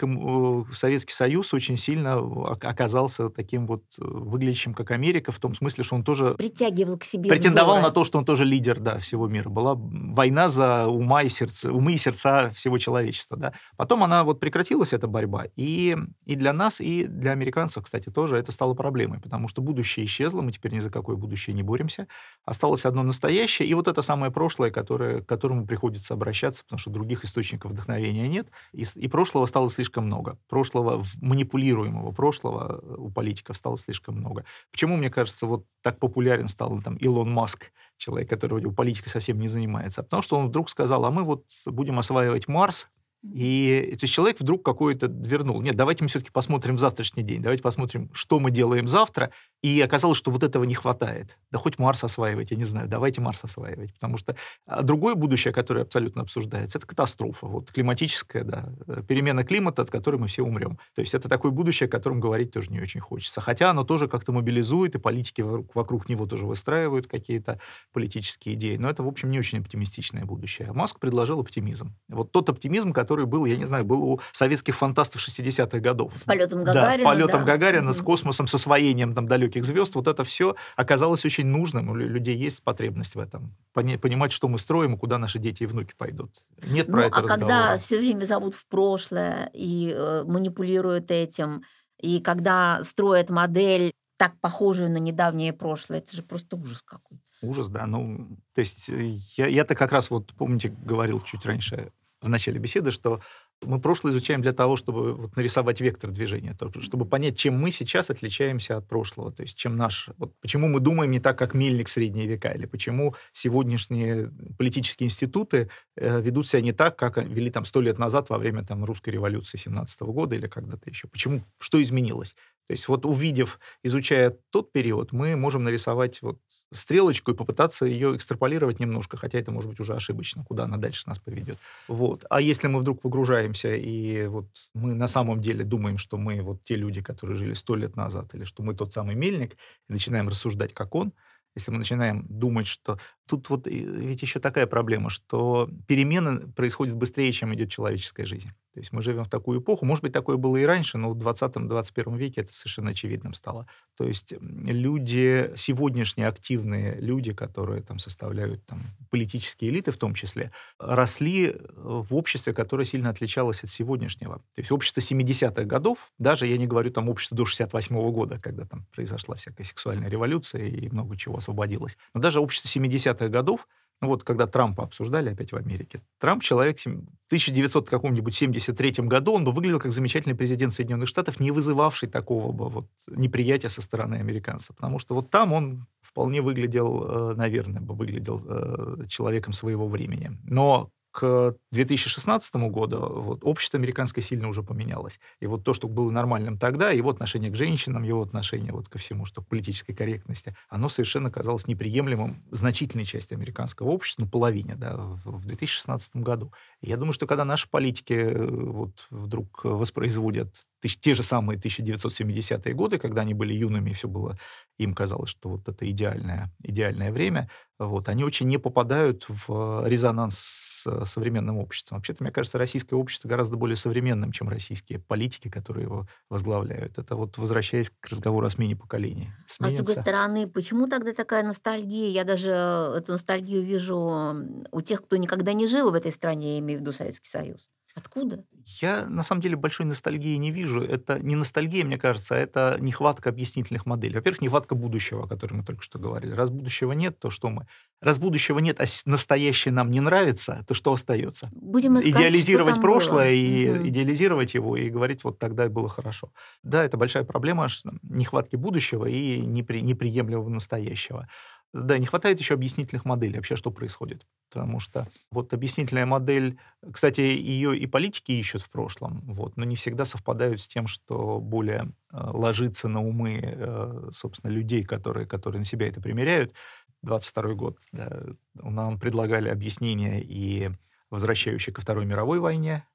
Советский Союз очень сильно оказался таким вот э, выглядящим как Америка в том смысле, что он тоже притягивал к себе претендовал взоры. на то, что он тоже лидер да всего мира. Была война за ума и сердца, умы и сердца всего человечества. Да. Потом она вот прекратилась эта борьба и и для нас и для американцев, кстати кстати, тоже это стало проблемой, потому что будущее исчезло, мы теперь ни за какое будущее не боремся. Осталось одно настоящее, и вот это самое прошлое, которое, к которому приходится обращаться, потому что других источников вдохновения нет, и, и прошлого стало слишком много. Прошлого, манипулируемого прошлого э, у политиков стало слишком много. Почему, мне кажется, вот так популярен стал там Илон Маск, человек, который вроде политикой совсем не занимается? Потому что он вдруг сказал, а мы вот будем осваивать Марс, и то есть человек вдруг какой-то вернул. Нет, давайте мы все-таки посмотрим завтрашний день, давайте посмотрим, что мы делаем завтра. И оказалось, что вот этого не хватает. Да хоть Марс осваивать, я не знаю, давайте Марс осваивать. Потому что а, другое будущее, которое абсолютно обсуждается, это катастрофа. Вот климатическая, да, э, перемена климата, от которой мы все умрем. То есть это такое будущее, о котором говорить тоже не очень хочется. Хотя оно тоже как-то мобилизует, и политики вокруг, вокруг него тоже выстраивают какие-то политические идеи. Но это, в общем, не очень оптимистичное будущее. Маск предложил оптимизм. Вот тот оптимизм, который который был, я не знаю, был у советских фантастов 60-х годов. С полетом Гагарина. Да, с полетом да. Гагарина, с космосом, с освоением там, далеких звезд. Вот это все оказалось очень нужным. У людей есть потребность в этом. Понимать, что мы строим и куда наши дети и внуки пойдут. Нет ну, про это а разговора. когда все время зовут в прошлое и э, манипулируют этим, и когда строят модель так похожую на недавнее прошлое. Это же просто ужас какой. Ужас, да. Ну, то есть э, я, я-то как раз вот, помните, говорил чуть раньше в начале беседы, что мы прошлое изучаем для того, чтобы вот нарисовать вектор движения, чтобы понять, чем мы сейчас отличаемся от прошлого, то есть чем наш, вот почему мы думаем не так, как Мельник в средние века, или почему сегодняшние политические институты э, ведут себя не так, как вели там сто лет назад во время там русской революции 17 года или когда-то еще. Почему, что изменилось? То есть вот увидев, изучая тот период, мы можем нарисовать вот стрелочку и попытаться ее экстраполировать немножко, хотя это может быть уже ошибочно, куда она дальше нас поведет. Вот. А если мы вдруг погружаемся, и вот мы на самом деле думаем, что мы вот те люди, которые жили сто лет назад, или что мы тот самый мельник, и начинаем рассуждать, как он, если мы начинаем думать, что тут вот ведь еще такая проблема, что перемены происходят быстрее, чем идет человеческая жизнь. То есть мы живем в такую эпоху, может быть, такое было и раньше, но в 20-21 веке это совершенно очевидным стало. То есть люди, сегодняшние активные люди, которые там составляют там, политические элиты в том числе, росли в обществе, которое сильно отличалось от сегодняшнего. То есть общество 70-х годов, даже я не говорю там общество до 68 -го года, когда там произошла всякая сексуальная революция и много чего освободилось, но даже общество 70-х годов ну вот когда Трампа обсуждали опять в Америке, Трамп человек в 1973 году, он бы выглядел как замечательный президент Соединенных Штатов, не вызывавший такого бы вот неприятия со стороны американцев. Потому что вот там он вполне выглядел, э, наверное, бы выглядел э, человеком своего времени. Но к 2016 году вот, общество американское сильно уже поменялось. И вот то, что было нормальным тогда, его отношение к женщинам, его отношение вот ко всему, что к политической корректности, оно совершенно казалось неприемлемым значительной части американского общества, ну, половине, да, в 2016 году. И я думаю, что когда наши политики э, вот вдруг воспроизводят те же самые 1970-е годы, когда они были юными, все было, им казалось, что вот это идеальное, идеальное время, вот, они очень не попадают в резонанс с современным обществом. Вообще-то, мне кажется, российское общество гораздо более современным, чем российские политики, которые его возглавляют. Это вот возвращаясь к разговору о смене поколений. Сменится... А с другой стороны, почему тогда такая ностальгия? Я даже эту ностальгию вижу у тех, кто никогда не жил в этой стране, я имею в виду Советский Союз. Откуда? Я, на самом деле, большой ностальгии не вижу. Это не ностальгия, мне кажется, а это нехватка объяснительных моделей. Во-первых, нехватка будущего, о котором мы только что говорили. Раз будущего нет, то что мы? Раз будущего нет, а настоящее нам не нравится, то что остается? Будем искать, идеализировать что прошлое было. и угу. идеализировать его и говорить, вот тогда было хорошо. Да, это большая проблема нехватки будущего и непри, неприемлемого настоящего. Да, не хватает еще объяснительных моделей, вообще что происходит. Потому что вот объяснительная модель, кстати, ее и политики ищут в прошлом, вот, но не всегда совпадают с тем, что более э, ложится на умы, э, собственно, людей, которые, которые на себя это примеряют. 22 год, да, нам предлагали объяснения и возвращающие ко Второй мировой войне,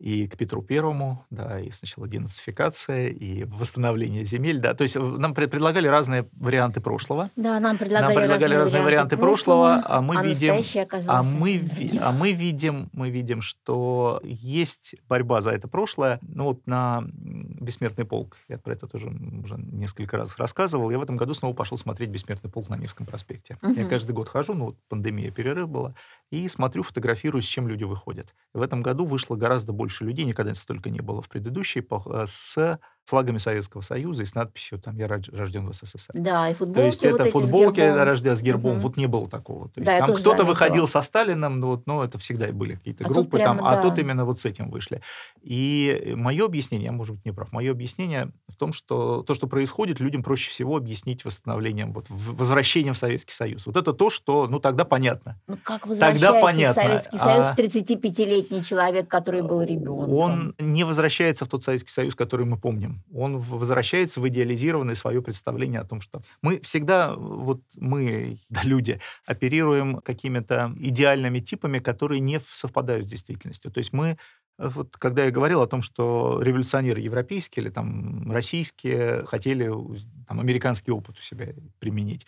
и к Петру Первому, да, и сначала денацификация, и восстановление земель, да, то есть нам предлагали разные варианты прошлого. Да, нам предлагали, нам предлагали разные, разные варианты прошлого, прошлого а мы а видим, а мы, а мы видим, мы видим, что есть борьба за это прошлое. Ну вот на Бессмертный полк, я про это тоже уже несколько раз рассказывал, я в этом году снова пошел смотреть Бессмертный полк на Невском проспекте. Угу. Я каждый год хожу, ну вот пандемия, перерыв была, и смотрю, фотографирую, с чем люди выходят. В этом году вышло гораздо больше больше людей, никогда столько не было в предыдущей, э, с флагами Советского Союза и с надписью там «Я рожден в СССР». Да, и футболки То есть вот это футболки с рожден с гербом, угу. вот не было такого. То есть да, там кто-то выходил со Сталином, ну, вот, ну это всегда и были какие-то а группы, прямо, там, да. а тут именно вот с этим вышли. И мое объяснение, я, может быть, не прав, мое объяснение в том, что то, что происходит, людям проще всего объяснить восстановлением, вот, возвращением в Советский Союз. Вот это то, что, ну, тогда понятно. Ну, как тогда понятно. в Советский Союз а... 35-летний человек, который был ребенком? Он не возвращается в тот Советский Союз, который мы помним. Он возвращается в идеализированное свое представление о том, что мы всегда, вот мы, да, люди, оперируем какими-то идеальными типами, которые не совпадают с действительностью. То есть мы вот когда я говорил о том, что революционеры европейские или там российские хотели там, американский опыт у себя применить,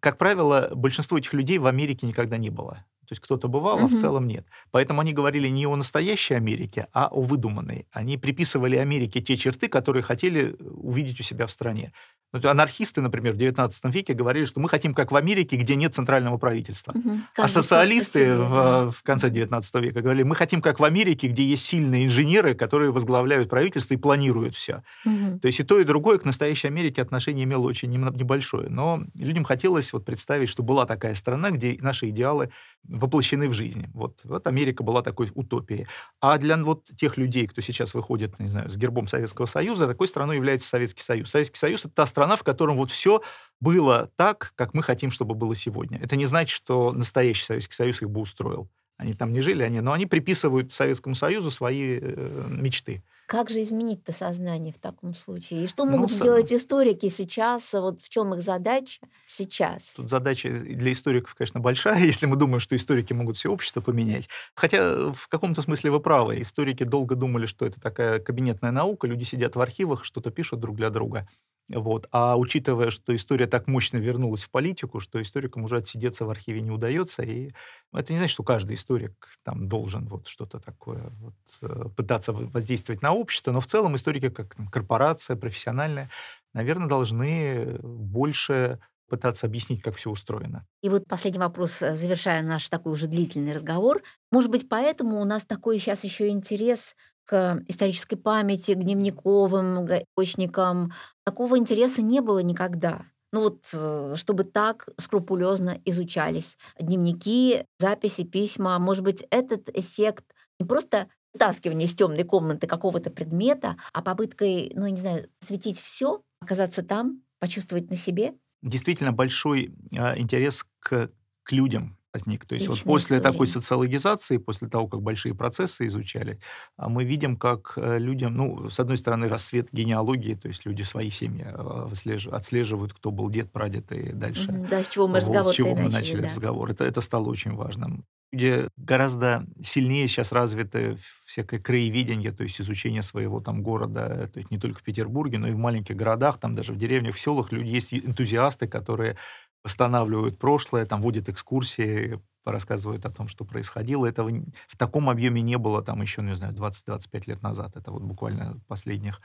как правило, большинство этих людей в Америке никогда не было. То есть кто-то бывал, а в целом нет. Поэтому они говорили не о настоящей Америке, а о выдуманной. Они приписывали Америке те черты, которые хотели увидеть у себя в стране. Ну, анархисты, например, в XIX веке говорили, что мы хотим как в Америке, где нет центрального правительства. А Каждый сам по социалисты в, да. в конце XIX века говорили, мы хотим как в Америке, где есть сильные инженеры, которые возглавляют правительство и планируют все. Мгм. То есть и то, и другое к настоящей Америке отношение имело очень небольшое. Но людям хотелось вот представить, что была такая страна, где наши идеалы воплощены в жизни. Вот, вот Америка была такой утопией. А для вот тех людей, кто сейчас выходит, не знаю, с гербом Советского Союза, такой страной является Советский Союз. Советский Союз — это та страна, в котором вот все было так, как мы хотим, чтобы было сегодня. Это не значит, что настоящий Советский Союз их бы устроил. Они там не жили, они, но они приписывают Советскому Союзу свои э, мечты. Как же изменить-то сознание в таком случае? И что Ну, могут со- сделать историки сейчас? а Вот в чем их задача сейчас? Тут задача для историков, конечно, большая, если мы думаем, что историки могут все общество поменять. Хотя в каком-то смысле вы правы. Историки долго думали, что это такая кабинетная наука, люди сидят в архивах, что-то пишут друг для друга. Вот. А учитывая, что история так мощно вернулась в политику, что историкам уже отсидеться в архиве не удается, и это не значит, что каждый историк там должен вот что-то такое вот, э, пытаться воздействовать на общество, но в целом историки как там, корпорация профессиональная, наверное, должны больше пытаться объяснить, как все устроено. И вот последний вопрос, э, завершая наш такой уже длительный разговор. Может быть, поэтому у нас такой сейчас еще интерес к исторической памяти, к дневниковым источникам. Такого интереса не было никогда. Ну вот, э, чтобы так скрупулезно изучались дневники, записи, письма. Может быть, этот эффект не просто вытаскивание из темной комнаты какого-то предмета, а попыткой, ну, не знаю, светить все, оказаться там, почувствовать на себе. Действительно большой а, интерес к, к людям возник. То есть вот после такой история. социологизации, после того, как большие процессы изучали, а, мы видим, как э, людям, ну, с одной стороны, рассвет генеалогии, то есть люди свои семьи выслеж- отслеживают, кто был дед, прадед и дальше. Да, с чего мы Вот, разговор с чего мы начали, начали да. разговор. Это, это стало очень важным. Люди гораздо сильнее сейчас развиты всякое краеведение, то есть изучение своего там города, то есть не только в Петербурге, но и в маленьких городах, там даже в деревнях, в селах люди есть энтузиасты, которые восстанавливают прошлое, там водят экскурсии, рассказывают о том, что происходило. Этого в таком объеме не было там еще, ну, не знаю, 20-25 лет назад. Это вот буквально последних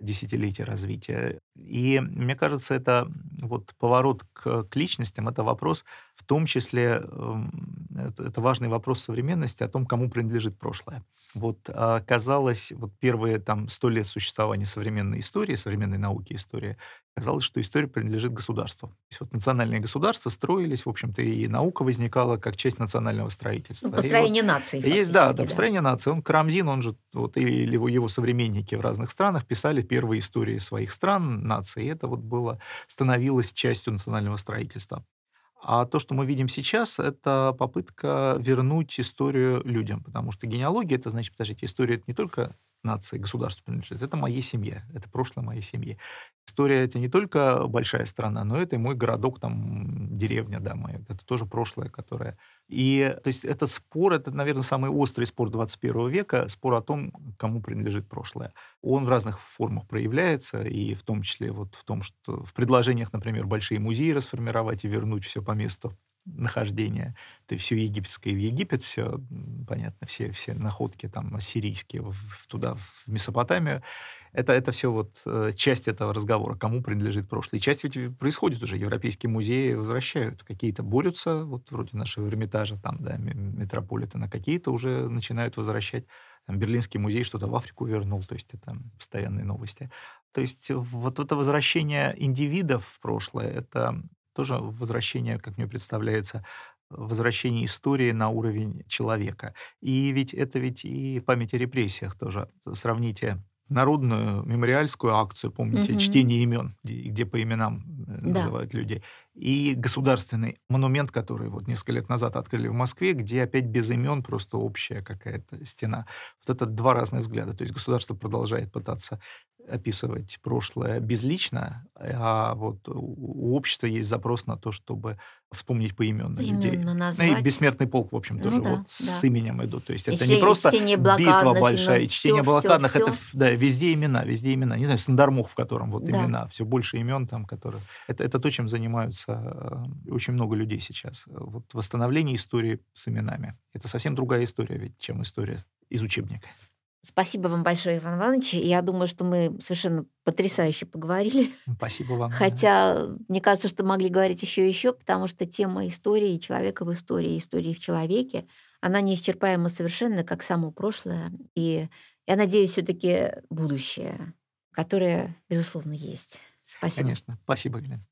десятилетий развития. И мне кажется, это вот поворот к, к личностям, это вопрос, в том числе, эм, это важный вопрос современности о том, кому принадлежит прошлое. Вот а, казалось, вот первые там сто лет существования современной истории, современной науки истории, казалось, что история принадлежит государству. То есть вот национальные государства строились, в общем-то, и наука возникала как часть национального строительства. Ну, И вот построение нации. есть, да, да, построение нации. Он Карамзин, он же, вот, или его, его современники в разных странах писали первые истории своих стран, наций, и это вот было, становилось частью национального строительства. А то, что мы видим сейчас, это попытка вернуть историю людям, потому что генеалогия, это значит, подождите, история это не только нации, государству принадлежит, это моей семье, это прошлое моей семьи. История это не только большая страна, но это и мой городок, там, деревня, да, моя. Это тоже прошлое, которое... И, то есть, это спор, это, наверное, самый острый спор 21 века, спор о том, кому принадлежит прошлое. Он в разных формах проявляется, и в том числе вот в том, что в предложениях, например, большие музеи расформировать и вернуть все по месту нахождения. То есть все египетское в Египет, все, понятно, все, все находки там сирийские в- туда, в Месопотамию. Это, это все вот э, часть этого разговора, кому принадлежит прошлое. И часть ведь происходит уже. Европейские музеи возвращают. Какие-то борются, вот вроде нашего Эрмитажа, там, да, Метрополитена, какие-то уже начинают возвращать. Там, Берлинский музей что-то в Африку вернул, то есть это постоянные новости. То есть вот это возвращение индивидов в прошлое, это тоже возвращение, как мне представляется, возвращение истории на уровень человека. И ведь это ведь и память о репрессиях тоже. Сравните народную мемориальскую акцию, помните, Мгм. чтение имен, где, где по именам э, Да. называют людей, и государственный монумент, который вот несколько лет назад открыли в Москве, где опять без имен просто общая какая-то стена. Вот это два разных взгляда. То есть государство продолжает пытаться описывать прошлое безлично, а вот у общества есть запрос на то, чтобы вспомнить поименно людей. Ну и назвать. «Бессмертный полк», в общем, Ну тоже да, вот да. с именем идут. То есть И это не просто битва большая, имен, и чтение всё, блокадных, всё, это всё. в- да, везде имена, везде имена. Не знаю, Сандармох, в котором вот Да. имена, все больше имен там, которые... Это, это то, чем занимаются э, очень много людей сейчас. Вот восстановление истории с именами. Это совсем другая история ведь, чем история из учебника. Спасибо вам большое, Иван Иванович. Я думаю, что мы совершенно потрясающе поговорили. Спасибо вам. Хотя, мне кажется, что могли говорить еще и еще, потому что тема истории человека в истории, истории в человеке, она неисчерпаема совершенно, как само прошлое. И я надеюсь, все-таки будущее, которое, безусловно, есть. Спасибо. Конечно. Спасибо, Глен.